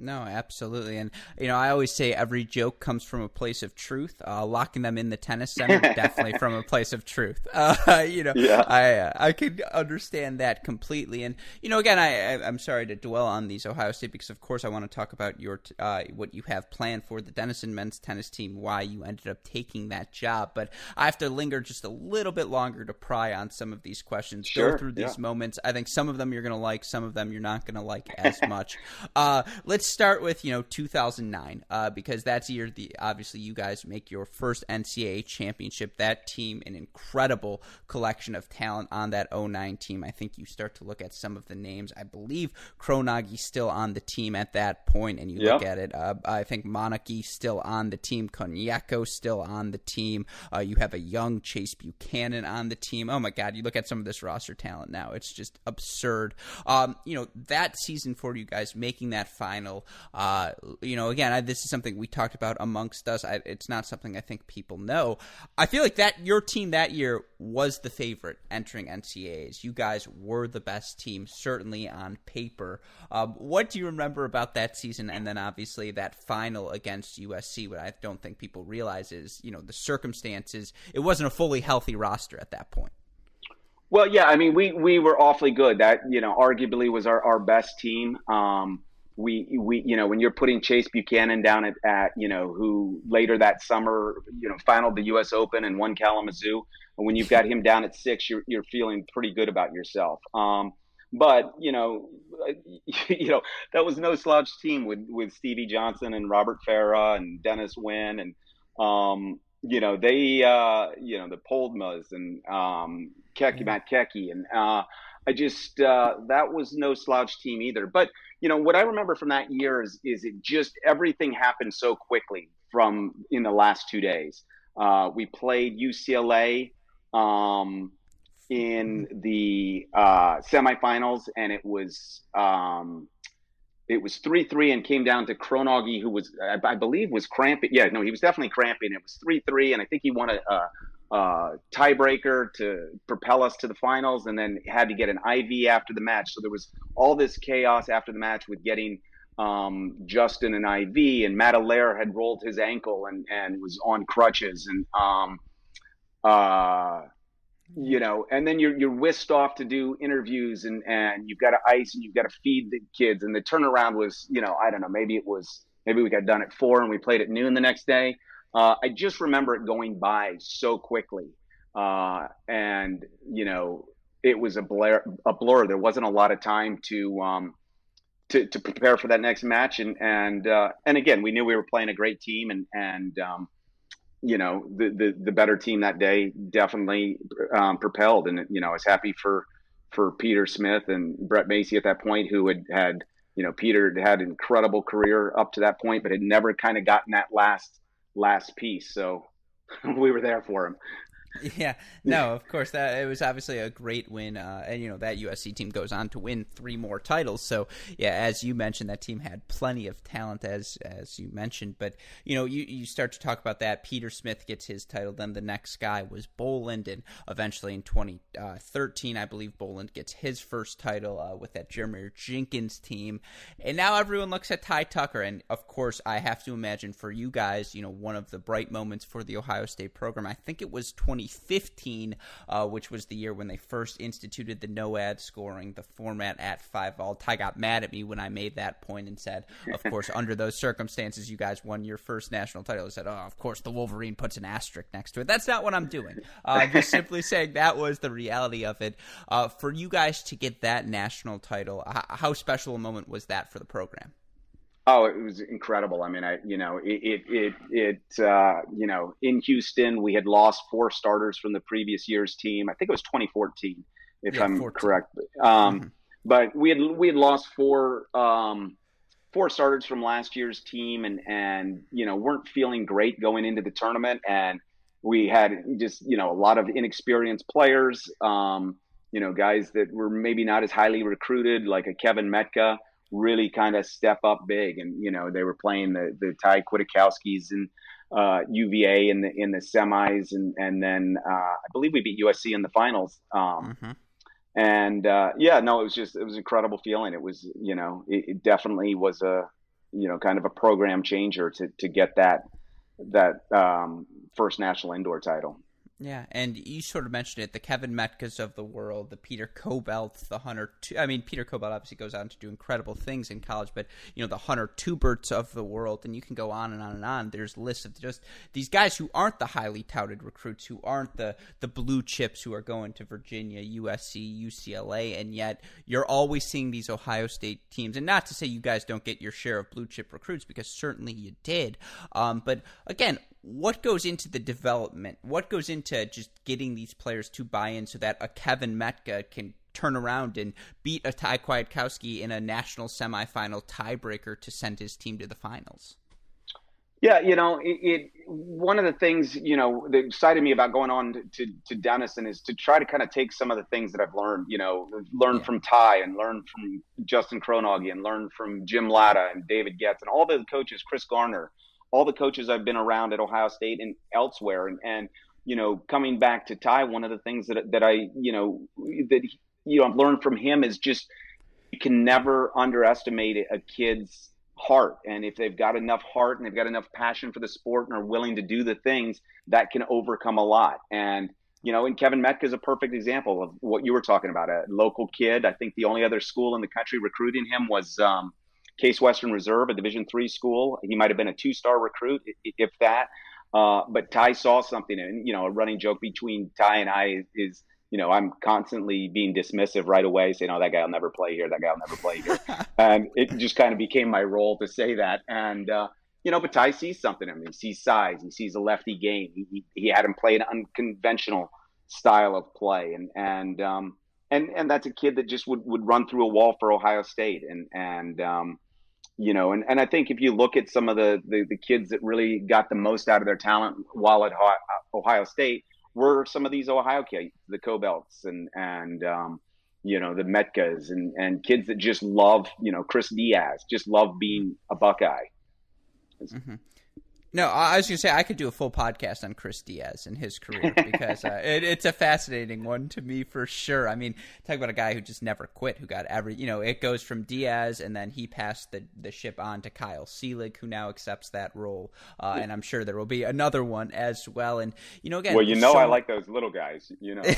No, absolutely, and you know I always say every joke comes from a place of truth. Uh, locking them in the tennis center definitely from a place of truth. Uh, you know, yeah. I uh, I could understand that completely, and you know, again, I, I am sorry to dwell on these Ohio State because of course I want to talk about your uh, what you have planned for the Denison men's tennis team, why you ended up taking that job, but I have to linger just a little bit longer to pry on some of these questions, sure, go through these yeah. moments. I think some of them you're going to like, some of them you're not going to like as much. Uh, let's start with you know 2009 uh, because that's the year the obviously you guys make your first NCAA championship. That team, an incredible collection of talent on that 09 team. I think you start to look at some of the names. I believe Kronauge still on the team at that point, and you look at it. Uh, I think Moneke still on the team. Koniecko still on the team. Uh, you have a young Chase Buchanan on the team. Oh my God! You look at some of this roster talent now; it's just absurd. Um, you know that season for you guys making that final. Uh, you know, again, I, this is something we talked about amongst us. I, it's not something I think people know. I feel like that your team that year was the favorite entering NCAAs. You guys were the best team, certainly on paper. Um, what do you remember about that season, and then obviously that final against USC? What I don't think people realize is, you know, the circumstances. It wasn't a fully healthy roster at that point. Well, yeah, I mean, we we were awfully good. That you know, arguably was our, our best team. Um, we we you know when you're putting Chase Buchanan down at, at you know who later that summer you know finaled the U.S. Open and won Kalamazoo, and when you've got him down at six, you're you're feeling pretty good about yourself. Um, but you know, you know that was no slouch team with with Stevie Johnson and Robert Farah and Dennis Wynn and um, you know they uh, you know the Poldmas and um, Kecki, Matt Kecki and uh, I just uh, that was no slouch team either. But you know what I remember from that year is is it just everything happened so quickly from in the last two days. Uh, we played UCLA um, in the uh, semifinals, and it was um, it was three three, and came down to Kronauge, who was I, I, believe was cramping. Yeah, no, he was definitely cramping. It was three three, and I think he won a, a uh, tiebreaker to propel us to the finals, and then had to get an IV after the match. So there was all this chaos after the match with getting um, Justin an IV, and Matt Allaire had rolled his ankle and, and was on crutches, and um, uh, you know, and then you're you're whisked off to do interviews, and and you've got to ice and you've got to feed the kids, and the turnaround was, you know, I don't know, maybe it was maybe we got done at four and we played at noon the next day. Uh, I just remember it going by so quickly, uh, and you know, it was a blur. A blur. There wasn't a lot of time to um, to, to prepare for that next match. And and uh, and again, we knew we were playing a great team, and and um, you know the, the the better team that day definitely um, propelled. And you know, I was happy for for Peter Smith and Brett Masi at that point, who had had you know Peter had an incredible career up to that point, but had never kind of gotten that last last piece. So we were there for him. Yeah, no, of course that it was obviously a great win, uh, and you know that USC team goes on to win three more titles. So yeah, as you mentioned, that team had plenty of talent, as as you mentioned. But you know, you you start to talk about that. Peter Smith gets his title, then the next guy was Boland, and eventually in 2013, uh, I believe Boland gets his first title uh, with that Jeremy Jenkins team, and now everyone looks at Ty Tucker, and of course I have to imagine for you guys, you know, one of the bright moments for the Ohio State program. I think it was 20. 2015, uh, which was the year when they first instituted the no ad scoring, the format at five all. Ty got mad at me when I made that point and said, of course, under those circumstances, you guys won your first national title. I said, oh, of course, the Wolverine puts an asterisk next to it. That's not what I'm doing. Uh, I'm just simply saying that was the reality of it. Uh, for you guys to get that national title, how special a moment was that for the program? Oh, it was incredible. I mean, I you know it it it, it uh, you know in Houston we had lost four starters from the previous year's team. I think it was 2014, if yeah, I'm 14. correct. Um, mm-hmm. But we had we had lost four um, four starters from last year's team, and and you know weren't feeling great going into the tournament, and we had just you know a lot of inexperienced players. Um, you know, guys that were maybe not as highly recruited, like a Kevin Metka really kind of step up big. And you know, they were playing the the Ty Kwiatkowskis and uh, UVA in the in the semis, and and then uh, I believe we beat USC in the finals. Um, mm-hmm. And uh, yeah, no, it was just it was an incredible feeling. It was you know it, it definitely was a you know kind of a program changer to to get that that um, first national indoor title. Yeah, and you sort of mentioned it—the Kevin Metkas of the world, the Peter Kobelt, the Hunter. I mean, Peter Kobelt obviously goes on to do incredible things in college, but you know the Hunter Tuberts of the world, and you can go on and on and on. There's lists of just these guys who aren't the highly touted recruits, who aren't the the blue chips who are going to Virginia, USC, UCLA, and yet you're always seeing these Ohio State teams. And not to say you guys don't get your share of blue chip recruits, because certainly you did. Um, but again, what goes into the development? What goes into just getting these players to buy in so that a Kevin Metka can turn around and beat a Ty Kwiatkowski in a national semifinal tiebreaker to send his team to the finals? Yeah, you know, it, it, one of the things you know that excited me about going on to, to, to, Denison is to try to kind of take some of the things that I've learned, you know, learn yeah. from Ty and learn from Justin Kronauge and learn from Jim Latta and David Getz and all the coaches, Chris Garner, all the coaches I've been around at Ohio State and elsewhere, and and you know, coming back to Ty, one of the things that that I you know that you know I've learned from him is just you can never underestimate a kid's heart, and if they've got enough heart and they've got enough passion for the sport and are willing to do the things, that can overcome a lot. And you know, and Kevin Metka is a perfect example of what you were talking about. A local kid. I think the only other school in the country recruiting him was um, Case Western Reserve, a Division three school. He might have been a two star recruit, if that. Uh, but Ty saw something, and you know, a running joke between Ty and I is, is, you know, I'm constantly being dismissive right away, saying, "Oh, that guy will never play here. That guy will never play here," and it just kind of became my role to say that. And uh, you know, but Ty sees something in him. He sees size. He sees a lefty game. He, he, he had him play an unconventional style of play, and and um, and and that's a kid that just would, would run through a wall for Ohio State, and and um, you know, and, and I think if you look at some of the, the, the kids that really got the most out of their talent while at Ohio State were some of these Ohio kids, the Kobelts and, and, um, you know, the Metkas and, and kids that just love, you know, Chris Diaz, just love being a Buckeye. Mm-hmm. No, I was going to say I could do a full podcast on Chris Diaz and his career because uh, it, it's a fascinating one to me for sure. I mean, talk about a guy who just never quit, who got every, you know, it goes from Diaz and then he passed the, the ship on to Kyle Seelig, who now accepts that role. Uh, and I'm sure there will be another one as well. And, you know, again, well, you know, so... I like those little guys, you know.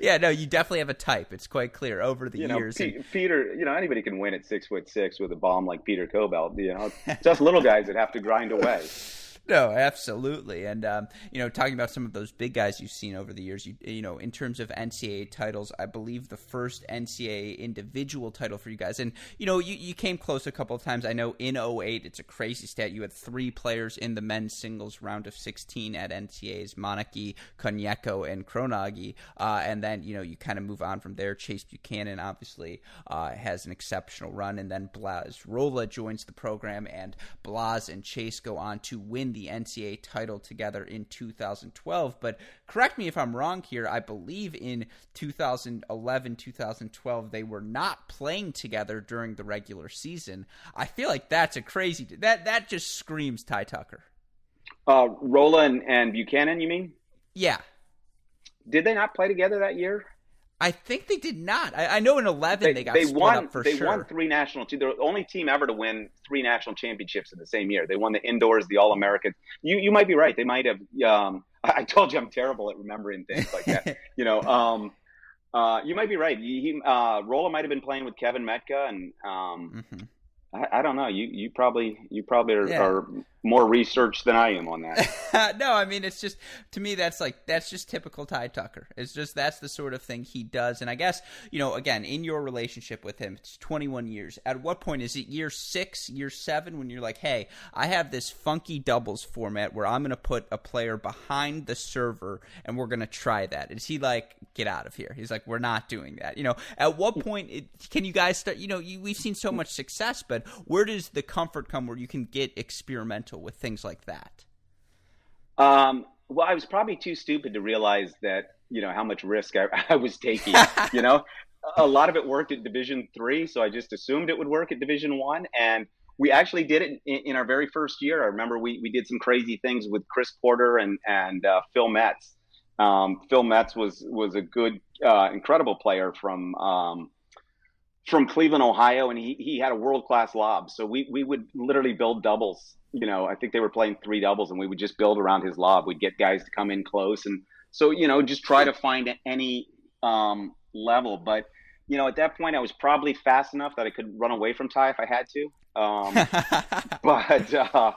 yeah, no, you definitely have a type. It's quite clear over the you years. P- and... Peter, you know, anybody can win at six foot six with a bomb like Peter Kobelt. You know, just little guys that have to grind away. No, absolutely, and um, you know, talking about some of those big guys you've seen over the years, you, you know, in terms of NCAA titles, I believe the first NCAA individual title for you guys, and you know, you, you came close a couple of times. I know in 08, it's a crazy stat. You had three players in the men's singles round of 16 at NCAA's: Moneke, Koniecko, and Kronauge, uh, and then you know, you kind of move on from there. Chase Buchanan obviously uh, has an exceptional run, and then Blaz Rola joins the program, and Blaz and Chase go on to win the NCAA title together in 2012. But correct me if I'm wrong here. I believe in 2011, 2012, they were not playing together during the regular season. I feel like that's a crazy that that just screams Ty Tucker. Uh, Rola and, and Buchanan, you mean? Yeah. Did they not play together that year? I think they did not. I, I know in eleven they, they got they won, up for they sure. won three national. They're the only team ever to win three national championships in the same year. They won the indoors, the All American. You you might be right. They might have. Um, I told you I'm terrible at remembering things like that. you know, um, uh, you might be right. He, uh, Rola might have been playing with Kevin Metka, and um, mm-hmm. I, I, don't know. You you probably you probably are, yeah. are more research than I am on that. no, I mean it's just to me that's like that's just typical Ty Tucker. It's just that's the sort of thing he does. And I guess you know again in your relationship with him, it's 21 years. At what point is it year six, year seven when you're like, hey, I have this funky doubles format where I'm going to put a player behind the server and we're going to try that. Is he like get out of here? He's like we're not doing that. You know, at what point it, can you guys start? You know, you, we've seen so much success, but where does the comfort come where you can get experimental with things like that? Um, well, I was probably too stupid to realize that you know how much risk I, I was taking. you know, a lot of it worked at Division three, so I just assumed it would work at Division one, and we actually did it in, in, our very first year. I remember we, we did some crazy things with Chris Porter and and uh, Phil Metz. Um, Phil Metz was was a good, uh, incredible player from um, from Cleveland, Ohio, and he, he had a world class lob. So we, we would literally build doubles. You know, I think they were playing three doubles, and we would just build around his lob. We'd get guys to come in close, and so you know, just try to find any um, level. But you know, at that point, I was probably fast enough that I could run away from Ty if I had to. Um, but uh,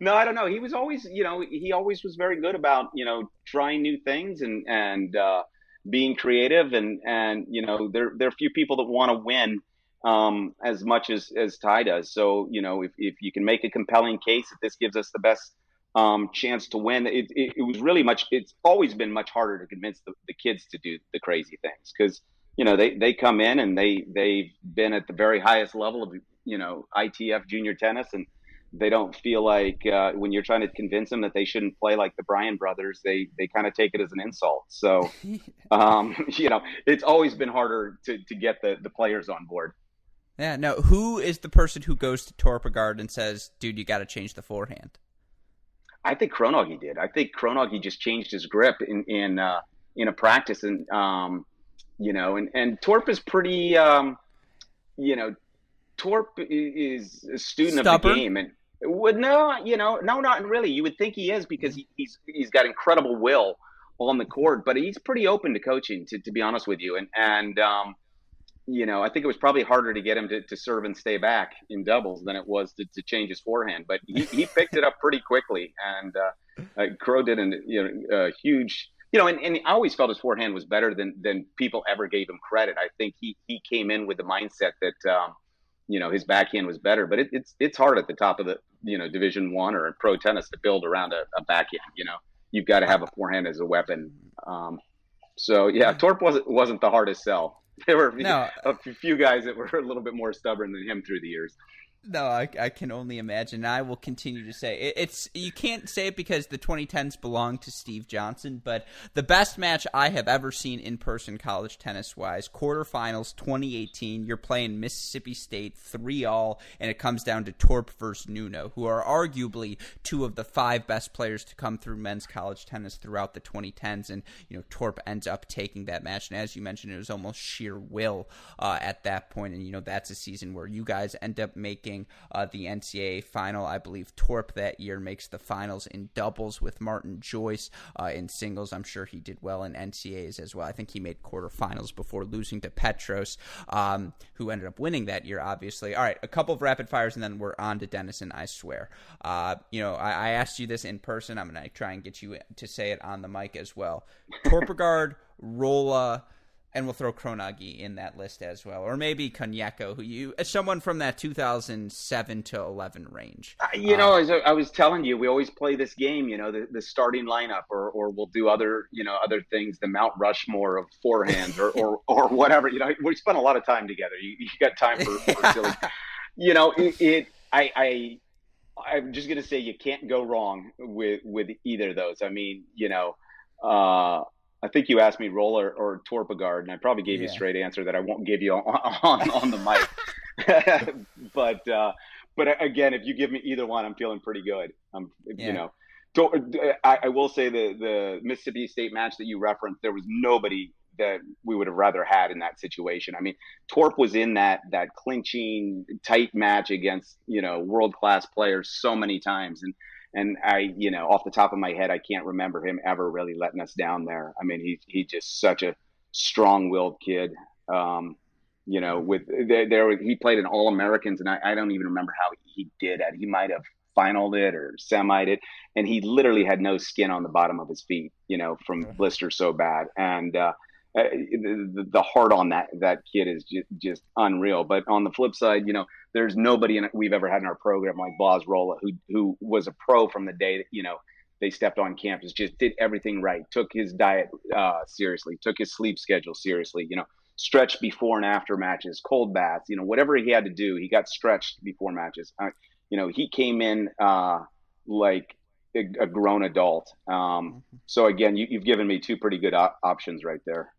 no, I don't know. He was always, you know, he always was very good about you know trying new things and and uh, being creative and and you know there there are few people that want to win um, as much as as Ty does. So you know if if you can make a compelling case that this gives us the best um, chance to win, it, it, it was really much. It's always been much harder to convince the, the kids to do the crazy things because you know they they come in and they they've been at the very highest level of you know ITF junior tennis and they don't feel like uh, when you're trying to convince them that they shouldn't play like the Bryan brothers, they they kind of take it as an insult. So, um, you know, it's always been harder to to get the the players on board. Yeah. No. Who is the person who goes to Torpegaard and says, "Dude, you got to change the forehand"? I think Kronauge did. I think Kronauge just changed his grip in in uh, in a practice, and um, you know, and and Torp is pretty, um, you know, Torp is a student Stubborn. of the game, and would no, you know, no, not really. You would think he is because he, he's he's got incredible will on the court, but he's pretty open to coaching, to, to be honest with you. And and um, you know, I think it was probably harder to get him to, to serve and stay back in doubles than it was to, to change his forehand. But he, he picked it up pretty quickly, and uh, uh, Crow did a you know, a huge. You know, and, and I always felt his forehand was better than than people ever gave him credit. I think he he came in with the mindset that um, you know his backhand was better. But it, it's it's hard at the top of the you know Division One or pro tennis to build around a, a backhand. You know, you've got to have a forehand as a weapon. Um, so yeah, Torp wasn't wasn't the hardest sell. There were no. a few guys that were a little bit more stubborn than him through the years. No, I, I, can only imagine. I will continue to say it, it's. You can't say it because the 2010s belong to Steve Johnson, but the best match I have ever seen in person, college tennis wise, quarterfinals 2018. You're playing Mississippi State three all, and it comes down to Torp versus Nuno, who are arguably two of the five best players to come through men's college tennis throughout the 2010s. And you know, Torp ends up taking that match, and as you mentioned, it was almost sheer will uh, at that point. And you know, that's a season where you guys end up making uh, the NCAA final. I believe Torp that year makes the finals in doubles with Martin Joyce. Uh, in singles, I'm sure he did well in NCAAs as well. I think he made quarterfinals before losing to Petros, um, who ended up winning that year, obviously. All right, a couple of rapid fires, and then we're on to Denison, I swear. Uh, you know, I, I, asked you this in person. I'm going to try and get you to say it on the mic as well. Torpegaard, Rola, and we'll throw Kronauge in that list as well, or maybe Koniecko, who you someone from that 2007 to 11 range. Uh, you know, as I was telling you, we always play this game. You know, the, the starting lineup, or or we'll do other you know other things, the Mount Rushmore of forehands, or or, or whatever. You know, we spent a lot of time together. You, you got time for, for silly. you know, it, it I I I'm just gonna say you can't go wrong with with either of those. I mean, you know. Uh, I think you asked me roller or Torpegaard, and I probably gave yeah. you a straight answer that I won't give you on on, on the mic. but uh, but again, if you give me either one, I'm feeling pretty good. I'm yeah. you know. I, I will say the the Mississippi State match that you referenced, there was nobody that we would have rather had in that situation. I mean, Torp was in that that clinching tight match against you know world class players so many times, and and I, you know, off the top of my head, I can't remember him ever really letting us down there. I mean, he's he just such a strong-willed kid. Um, you know, with there, there he played in All Americans, and I, I don't even remember how he did it. He might have finaled it or semied it, and he literally had no skin on the bottom of his feet. You know, from blisters so bad, and uh, uh, the, the heart on that that kid is just, just unreal. But on the flip side, you know, there's nobody in, we've ever had in our program like Boz Rola, who who was a pro from the day that you know they stepped on campus, just did everything right, took his diet uh, seriously, took his sleep schedule seriously, you know, stretched before and after matches, cold baths, you know, whatever he had to do, he got stretched before matches. Uh, you know, he came in uh, like a, a, grown adult. Um, mm-hmm. so again, you, have given me two pretty good op- options right there.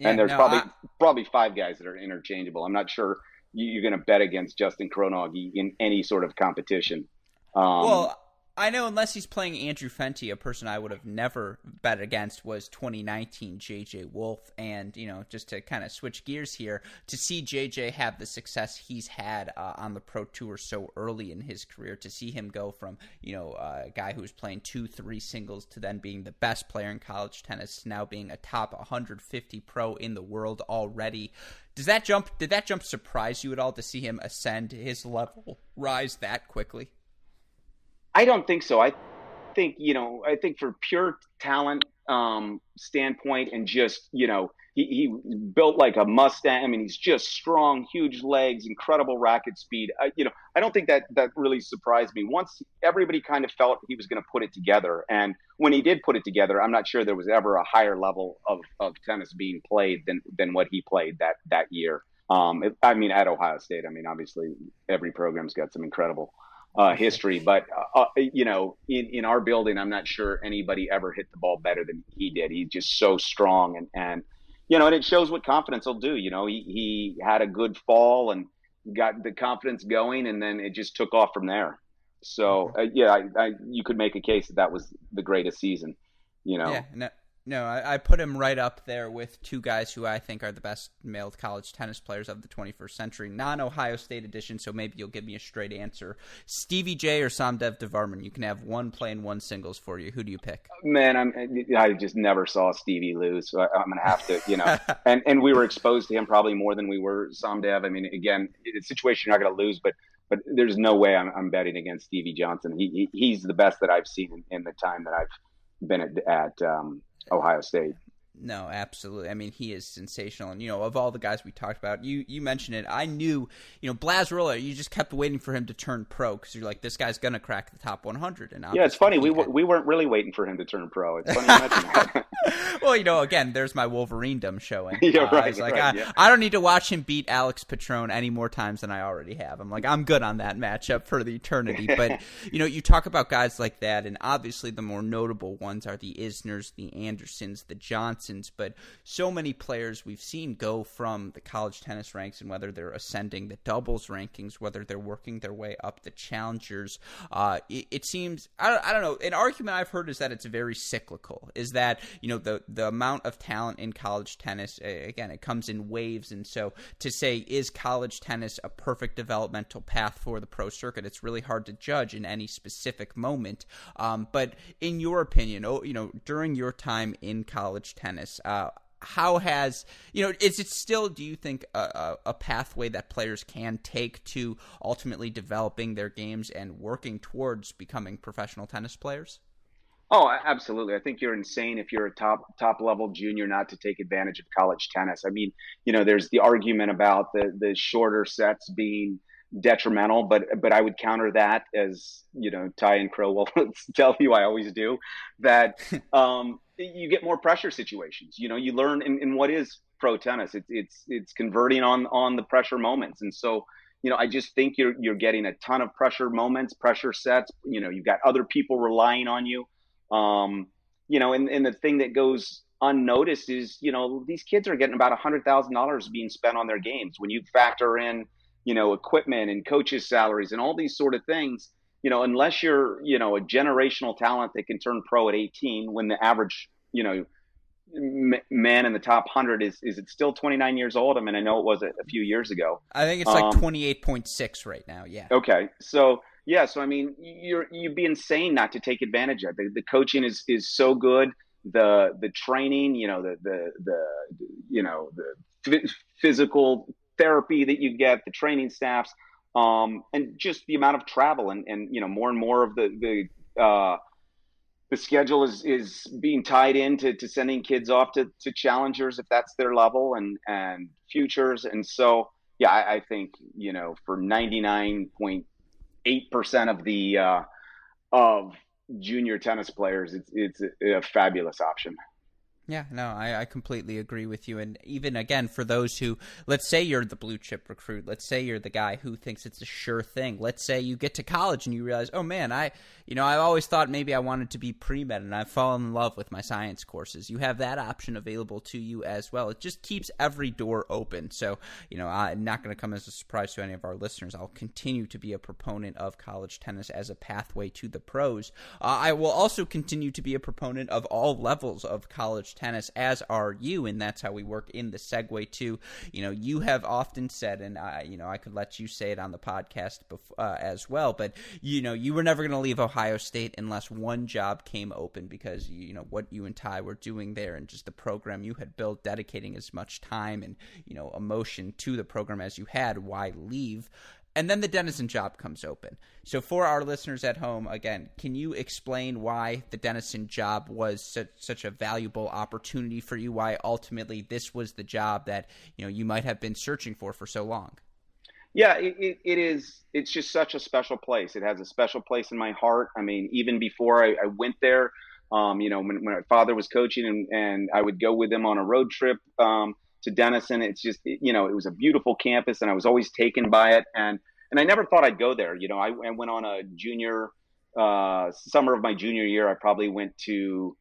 Yeah, and there's no, probably I... probably five guys that are interchangeable. I'm not sure you're going to bet against Justin Kronauge in any sort of competition. Um, well, I know unless he's playing Andrew Fenty, a person I would have never bet against was 2019 JJ Wolf. And, you know, just to kind of switch gears here, to see JJ have the success he's had uh, on the Pro Tour so early in his career, to see him go from, you know, uh, a guy who was playing two, three singles to then being the best player in college tennis, now being a top 150 pro in the world already. Does that jump, did that jump surprise you at all to see him ascend his level, rise that quickly? I don't think so. I think you know. I think for pure talent um, standpoint and just you know he, he, built like a Mustang. I mean, he's just strong, huge legs, incredible racket speed. I, you know, I don't think that that really surprised me. Once everybody kind of felt he was going to put it together, and when he did put it together, I'm not sure there was ever a higher level of, of tennis being played than than what he played that that year. Um, I mean, at Ohio State. I mean, obviously, every program's got some incredible uh, history. But uh, uh, you know, in, in our building, I'm not sure anybody ever hit the ball better than he did. He's just so strong, and and you know, and it shows what confidence will do. You know, he he had a good fall and got the confidence going, and then it just took off from there. So uh, yeah, I, I, you could make a case that that was the greatest season. You know, yeah, no, I, I, put him right up there with two guys who I think are the best male college tennis players of the 21st century, non Ohio State edition. So maybe you'll give me a straight answer. Stevie J or Somdev Devvarman, You can have one play and one singles for you. Who do you pick? Man, I'm, I just never saw Stevie lose. So I, am going to have to, you know, and, and we were exposed to him probably more than we were Somdev. I mean, again, it's a situation you're not going to lose, but but there's no way I'm, I'm betting against Stevie Johnson. He, he, he's the best that I've seen in, in the time that I've been at, at um, Ohio State. No, absolutely. I mean, he is sensational, and you know, of all the guys we talked about, you you mentioned it. I knew, you know, Blazrola. You just kept waiting for him to turn pro because you're like, this guy's gonna crack the top 100. And yeah, it's funny. We had... we weren't really waiting for him to turn pro. It's funny well, you know, again, there's my Wolverine-dom showing. yeah, uh, right. like, right, I, yeah. I don't need to watch him beat Alex Petrone any more times than I already have. I'm like, I'm good on that matchup for the eternity. But you know, you talk about guys like that, and obviously the more notable ones are the Isners, the Andersons, the Johnsons. But so many players we've seen go from the college tennis ranks, and whether they're ascending the doubles rankings, whether they're working their way up the challengers, uh, it, it, seems I don't, I don't know. An argument I've heard is that it's very cyclical. Is that you know the the amount of talent in college tennis again it comes in waves, and so to say is college tennis a perfect developmental path for the pro circuit, it's really hard to judge in any specific moment. Um, but in your opinion, oh, you know, during your time in college tennis, uh, how has you know is it still do you think a, a, pathway that players can take to ultimately developing their games and working towards becoming professional tennis players? Oh absolutely. I think you're insane if you're a top top level junior not to take advantage of college tennis. I mean you know there's the argument about the the shorter sets being detrimental but but i would counter that as you know ty and crow will tell you i always do that um, you get more pressure situations. You know you learn in, in what is pro tennis. It's it's it's converting on on the pressure moments. And so you know i just think you're you're getting a ton of pressure moments pressure sets. You know you've got other people relying on you. Um you know and, and the thing that goes unnoticed is you know these kids are getting about a hundred thousand dollars being spent on their games. When you factor in you know, equipment and coaches' salaries and all these sort of things, you know, unless you're, you know, a generational talent that can turn pro at 18 when the average, you know, man in the top 100 is is it still 29 years old? I mean i know it was a, a few years ago. I think it's like um, 28.6 right now yeah. Okay so yeah so i mean you're you'd be insane not to take advantage of it. The, the coaching is is so good. The the training you know the the the you know the physical therapy that you get, the training staffs, um, and just the amount of travel and, and you know more and more of the the uh, the schedule is is being tied into to sending kids off to, to challengers if that's their level and and futures and so yeah I, I think you know for ninety nine point eight percent of the uh, of junior tennis players it's it's a, a fabulous option. Yeah, no, I, I completely agree with you. And even again, for those who, let's say you're the blue chip recruit, let's say you're the guy who thinks it's a sure thing. Let's say you get to college and you realize, oh man, I, you know, I always thought maybe I wanted to be pre med and I've fallen in love with my science courses. You have that option available to you as well. It just keeps every door open. So, you know, I'm not going to come as a surprise to any of our listeners. I'll continue to be a proponent of college tennis as a pathway to the pros. Uh, I will also continue to be a proponent of all levels of college tennis, as are you, and that's how we work in the segue to, you know, you have often said, and I, you know, I could let you say it on the podcast before, uh, as well, but you know, you were never going to leave Ohio State unless one job came open because you know what you and Ty were doing there, and just the program you had built, dedicating as much time and you know emotion to the program as you had. Why leave? And then the Denison job comes open. So, for our listeners at home, again, can you explain why the Denison job was such, such a valuable opportunity for you? Why ultimately this was the job that you know you might have been searching for for so long? Yeah, it, it, it is. It's just such a special place. It has a special place in my heart. I mean, even before I, I went there, um, you know, when, when, my father was coaching and, and I would go with him on a road trip. Um, to Denison. It's just you know it was a beautiful campus, and I was always taken by it. And and I never thought I'd go there. You know, I, I went on a junior uh, summer of my junior year. I probably went to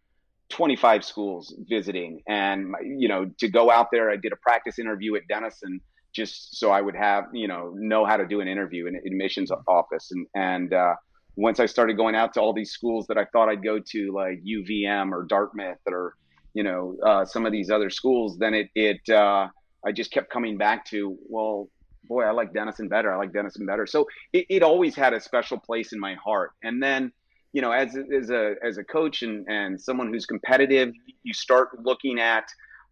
25 schools visiting, and you know to go out there, I did a practice interview at Denison just so I would have you know know how to do an interview in admissions office and and uh, once I started going out to all these schools that I thought I'd go to like UVM or Dartmouth or you know uh, some of these other schools, then it it uh, I just kept coming back to well, boy, I like Denison better. I like Denison better. So it, it always had a special place in my heart. And then you know, as as a as a coach and and someone who's competitive, you start looking at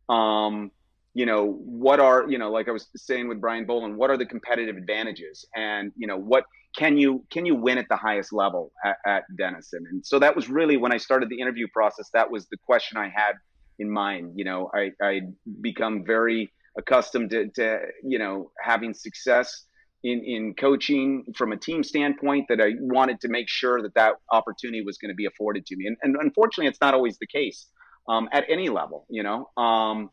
um, you know what are you know like i was saying with brian boland what are the competitive advantages and you know what can you can you win at the highest level at, at denison and so that was really when i started the interview process that was the question i had in mind. You know, I I become very accustomed to, to you know having success in in coaching from a team standpoint that I wanted to make sure that that opportunity was going to be afforded to me. And, and unfortunately, it's not always the case um, at any level. You know. Um,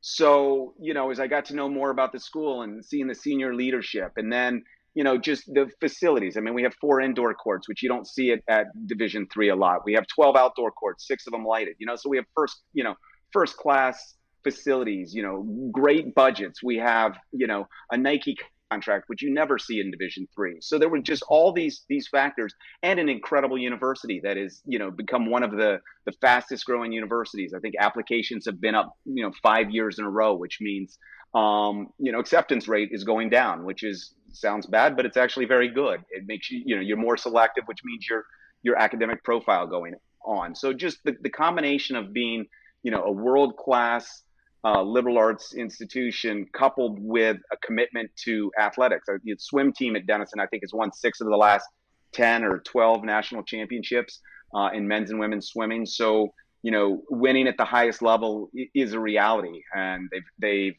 so you know, as I got to know more about the school and seeing the senior leadership, and then you know just the facilities. I mean, we have four indoor courts, which you don't see it at Division three a lot. We have twelve outdoor courts, six of them lighted. You know, so we have first you know first class facilities. You know, great budgets. We have you know a Nike contract, which you never see in Division Three. So there were just all these these factors, and an incredible university that is, you know, become one of the the fastest growing universities. I think applications have been up, you know, five years in a row, which means, um, you know, acceptance rate is going down, which is sounds bad, but it's actually very good. It makes you, you know, you're more selective, which means your your academic profile going on. So just the, the combination of being, you know, a world class uh, liberal arts institution coupled with a commitment to athletics. Uh, the swim team at Denison, I think, has won six of the last 10 or 12 national championships uh, in men's and women's swimming. So, you know, winning at the highest level is a reality. And they've, they've,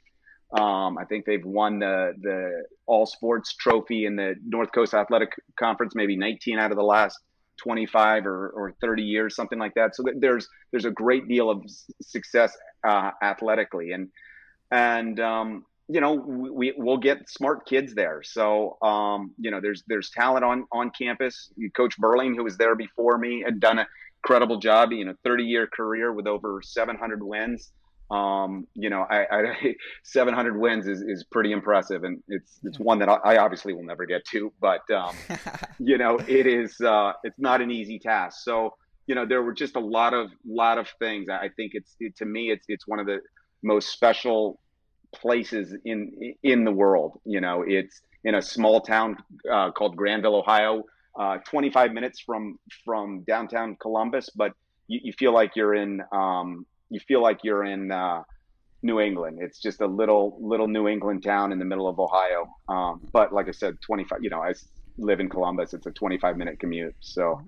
um, I think they've won the, the all sports trophy in the North Coast Athletic Conference, maybe 19 out of the last 25 or, or 30 years, something like that. So there's there's a great deal of success uh, athletically, and and um, you know we we'll get smart kids there. So um, you know there's there's talent on on campus. Coach Burling, who was there before me, had done a incredible job. You know, 30 year career with over 700 wins um, you know, I, I 700 wins is, is pretty impressive, and it's it's one that I, obviously will never get to. But um, you know, it is uh, it's not an easy task. So you know, there were just a lot of lot of things. I think it's it, to me, it's it's one of the most special places in in the world. You know, it's in a small town uh, called Granville, Ohio, uh, 25 minutes from from downtown Columbus, but you, you feel like you're in um, you feel like you're in uh, New England. It's just a little little New England town in the middle of Ohio. Um, but like I said, 25. You know, I live in Columbus. It's a 25 minute commute. So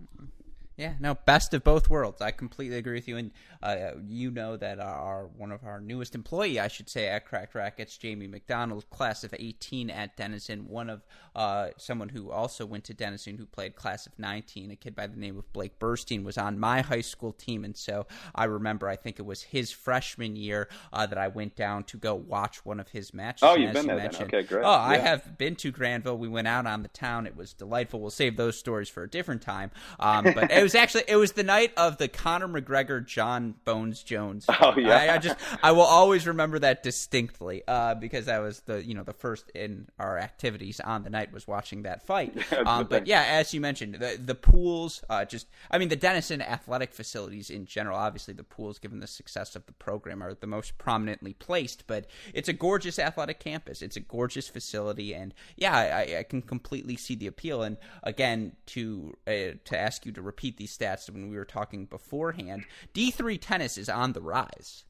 yeah, no, best of both worlds. I completely agree with you, and uh, you know that our one of our newest employee, I should say, at Cracked Racquets, Jamie McDonald, class of eighteen at Denison. One of uh, someone who also went to Denison, who played class of nineteen, a kid by the name of Blake Burstein, was on my high school team, and so I remember. I think it was his freshman year uh, that I went down to go watch one of his matches. Oh, you've been you there. Mentioned, okay, great. Oh, yeah. I have been to Granville. We went out on the town. It was delightful. We'll save those stories for a different time. Um, but was actually it was the night of the Conor McGregor Jon Bones Jones. Oh yeah, I, I, just I will always remember that distinctly uh, because that was the you know the first in our activities on the night was watching that fight. Um, but yeah, as you mentioned, the the pools, uh, just I mean the Denison athletic facilities in general. Obviously, the pools, given the success of the program, are the most prominently placed. But it's a gorgeous athletic campus. It's a gorgeous facility, and yeah, I, I can completely see the appeal. And again, to uh, to ask you to repeat these stats when we were talking beforehand. D three tennis is on the rise.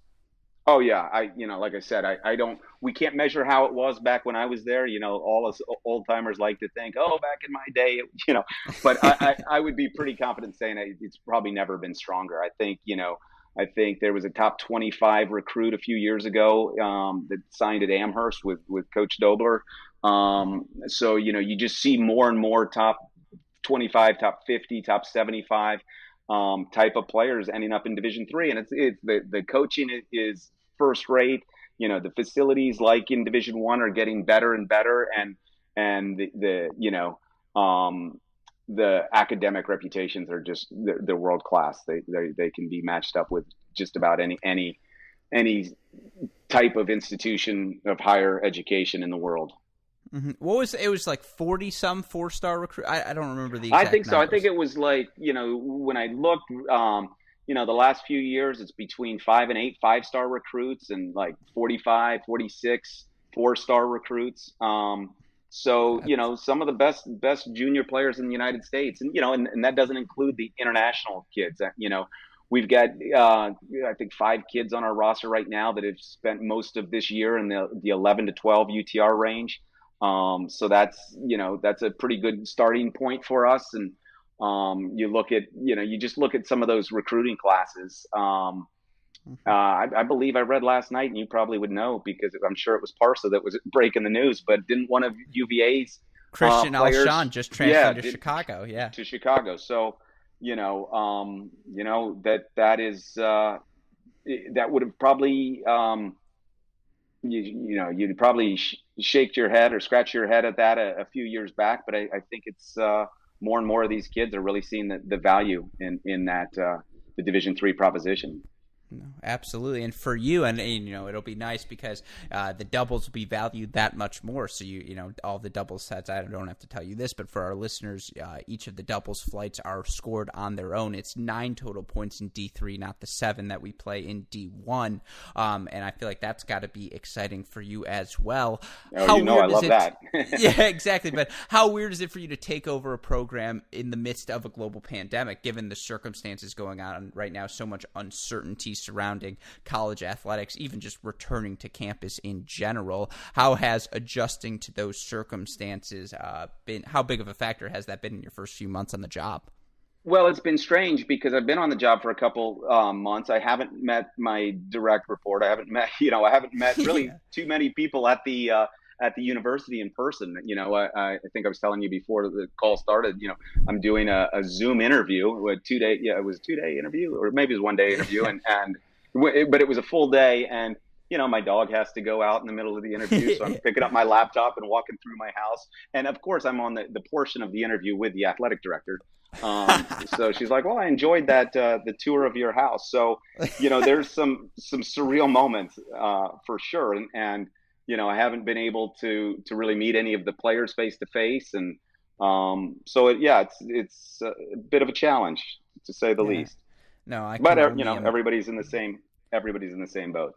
Oh yeah, I you know like I said, I, I don't we can't measure how it was back when I was there. You know, all us old timers like to think, oh, back in my day, you know. But I, I, I would be pretty confident saying it's probably never been stronger. I think you know. I think there was a top 25 recruit a few years ago um, that signed at Amherst with with Coach Dobler. Um, so you know, you just see more and more top 25, top 50, top 75 um, type of players ending up in Division Three, and it's it's the the coaching is first rate. You know, the facilities like in Division One are getting better and better, and and the, the you know um, the academic reputations are just they're, they're world class. They, they they can be matched up with just about any any any type of institution of higher education in the world. Mm-hmm. What was it? Was like forty some four star recruit. I, I, don't remember the. I think so. I think it was like you know when I looked, um, you know, the last few years it's between five and eight five star recruits and like 45, 46 four star recruits. Um, so you know some of the best best junior players in the United States, and you know, and, and that doesn't include the international kids. You know, we've got uh, I think five kids on our roster right now that have spent most of this year in the the 11 to 12 UTR range. Um, so that's you know that's a pretty good starting point for us. And um, you look at you know you just look at some of those recruiting classes. Um, Uh, I, I, believe I read last night, and you probably would know because I'm sure it was Parsa that was breaking the news. But didn't one of UVA's Christian uh, players, Alshon just transferred yeah, to did, Chicago? Yeah, to Chicago. So you know, um, you know that that is uh, that would have probably um, you, you know you'd probably sh- shake your head or scratch your head at that a, a few years back. But I, I think it's uh, more and more of these kids are really seeing the, the value in in that uh, the Division three proposition. No, absolutely, and for you, and, and, you know, it'll be nice because uh, the doubles will be valued that much more. So you, you know, all the double sets. I don't have to tell you this, but for our listeners, uh, each of the doubles flights are scored on their own. It's nine total points in D three, not the seven that we play in D one. Um, and I feel like that's got to be exciting for you as well. Oh, how you know, I love it, that. yeah, exactly. But how weird is it for you to take over a program in the midst of a global pandemic, given the circumstances going on right now? So much uncertainty surrounding college athletics, even just returning to campus in general. How has adjusting to those circumstances uh, been? How big of a factor has that been in your first few months on the job? Well, it's been strange because I've been on the job for a couple um, months. I haven't met my direct report. I haven't met, you know, I haven't met really yeah. too many people at the uh, at the university in person. You know, I, I, think I was telling you before the call started. You know, I'm doing a, a Zoom interview, a two day, yeah, it was a two day interview, or maybe it was one day interview, and and but it was a full day, and you know, my dog has to go out in the middle of the interview, so I'm picking up my laptop and walking through my house, and of course, I'm on the the portion of the interview with the athletic director. Um, so she's like, "Well, I enjoyed that uh, the tour of your house." So, you know, there's some some surreal moments uh, for sure, and and you know, I haven't been able to to really meet any of the players face to face, and um, so it, yeah, it's it's a bit of a challenge to say the yeah. least. No, I. But you know, everybody's in the same everybody's in the same boat.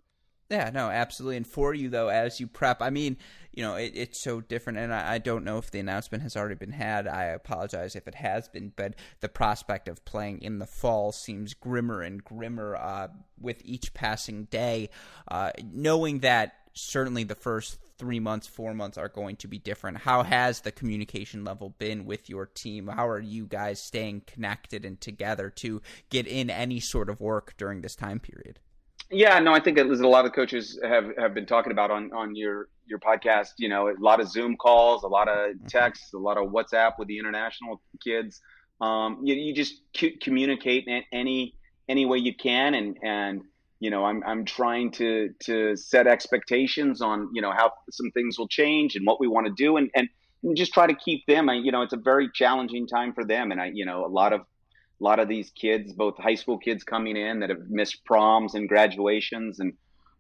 Yeah, no, absolutely. And for you though, as you prep, I mean, you know, it, it's so different. And I, I, don't know if the announcement has already been had. I apologize if it has been, but the prospect of playing in the fall seems grimmer and grimmer uh, with each passing day. Uh, knowing that certainly the first three months, four months are going to be different. How has the communication level been with your team? How are you guys staying connected and together to get in any sort of work during this time period? Yeah, no, I think a lot of coaches have, have been talking about on, on your your podcast. You know, a lot of Zoom calls, a lot of mm-hmm. texts, a lot of WhatsApp with the international kids. Um, you, you just communicate in any any way you can, and and you know i'm i'm trying to to set expectations on you know how some things will change and what we want to do and and just try to keep them. I, you know it's a very challenging time for them. And i you know a lot of a lot of these kids both high school kids coming in that have missed proms and graduations and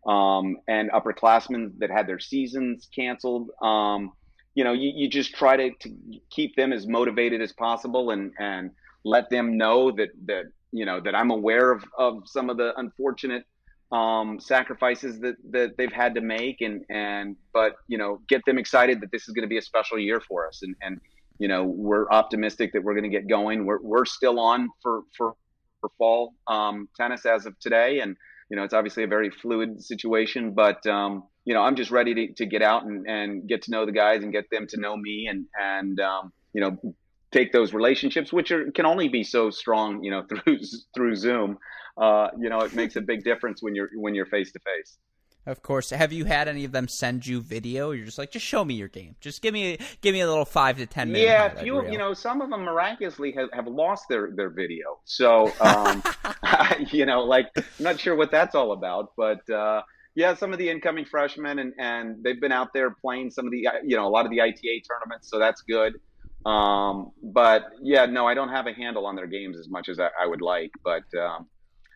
um, and upperclassmen that had their seasons canceled um, you know you, you just try to, to keep them as motivated as possible and and let them know that that you know that I'm aware of of some of the unfortunate um, sacrifices that that they've had to make, and and but you know get them excited that this is going to be a special year for us, and and you know we're optimistic that we're going to get going. We're we're still on for for for fall um, tennis as of today, and you know it's obviously a very fluid situation, but um, you know I'm just ready to, to get out and, and get to know the guys and get them to know me, and and um, you know take those relationships, which are, can only be so strong, you know, through through Zoom. Uh, you know, it makes a big difference when you're when you're face to face. Of course. Have you had any of them send you video? You're just like, just show me your game. Just give me give me a little five to ten minute. Yeah, few, you know, some of them miraculously have, have lost their their video. So, um, you know, like I'm not sure what that's all about, but. Uh, yeah, some of the incoming freshmen, and, and they've been out there playing some of the, you know, a lot of the ITA tournaments, so that's good. Um, but yeah, no, I don't have a handle on their games as much as I, I would like, but um,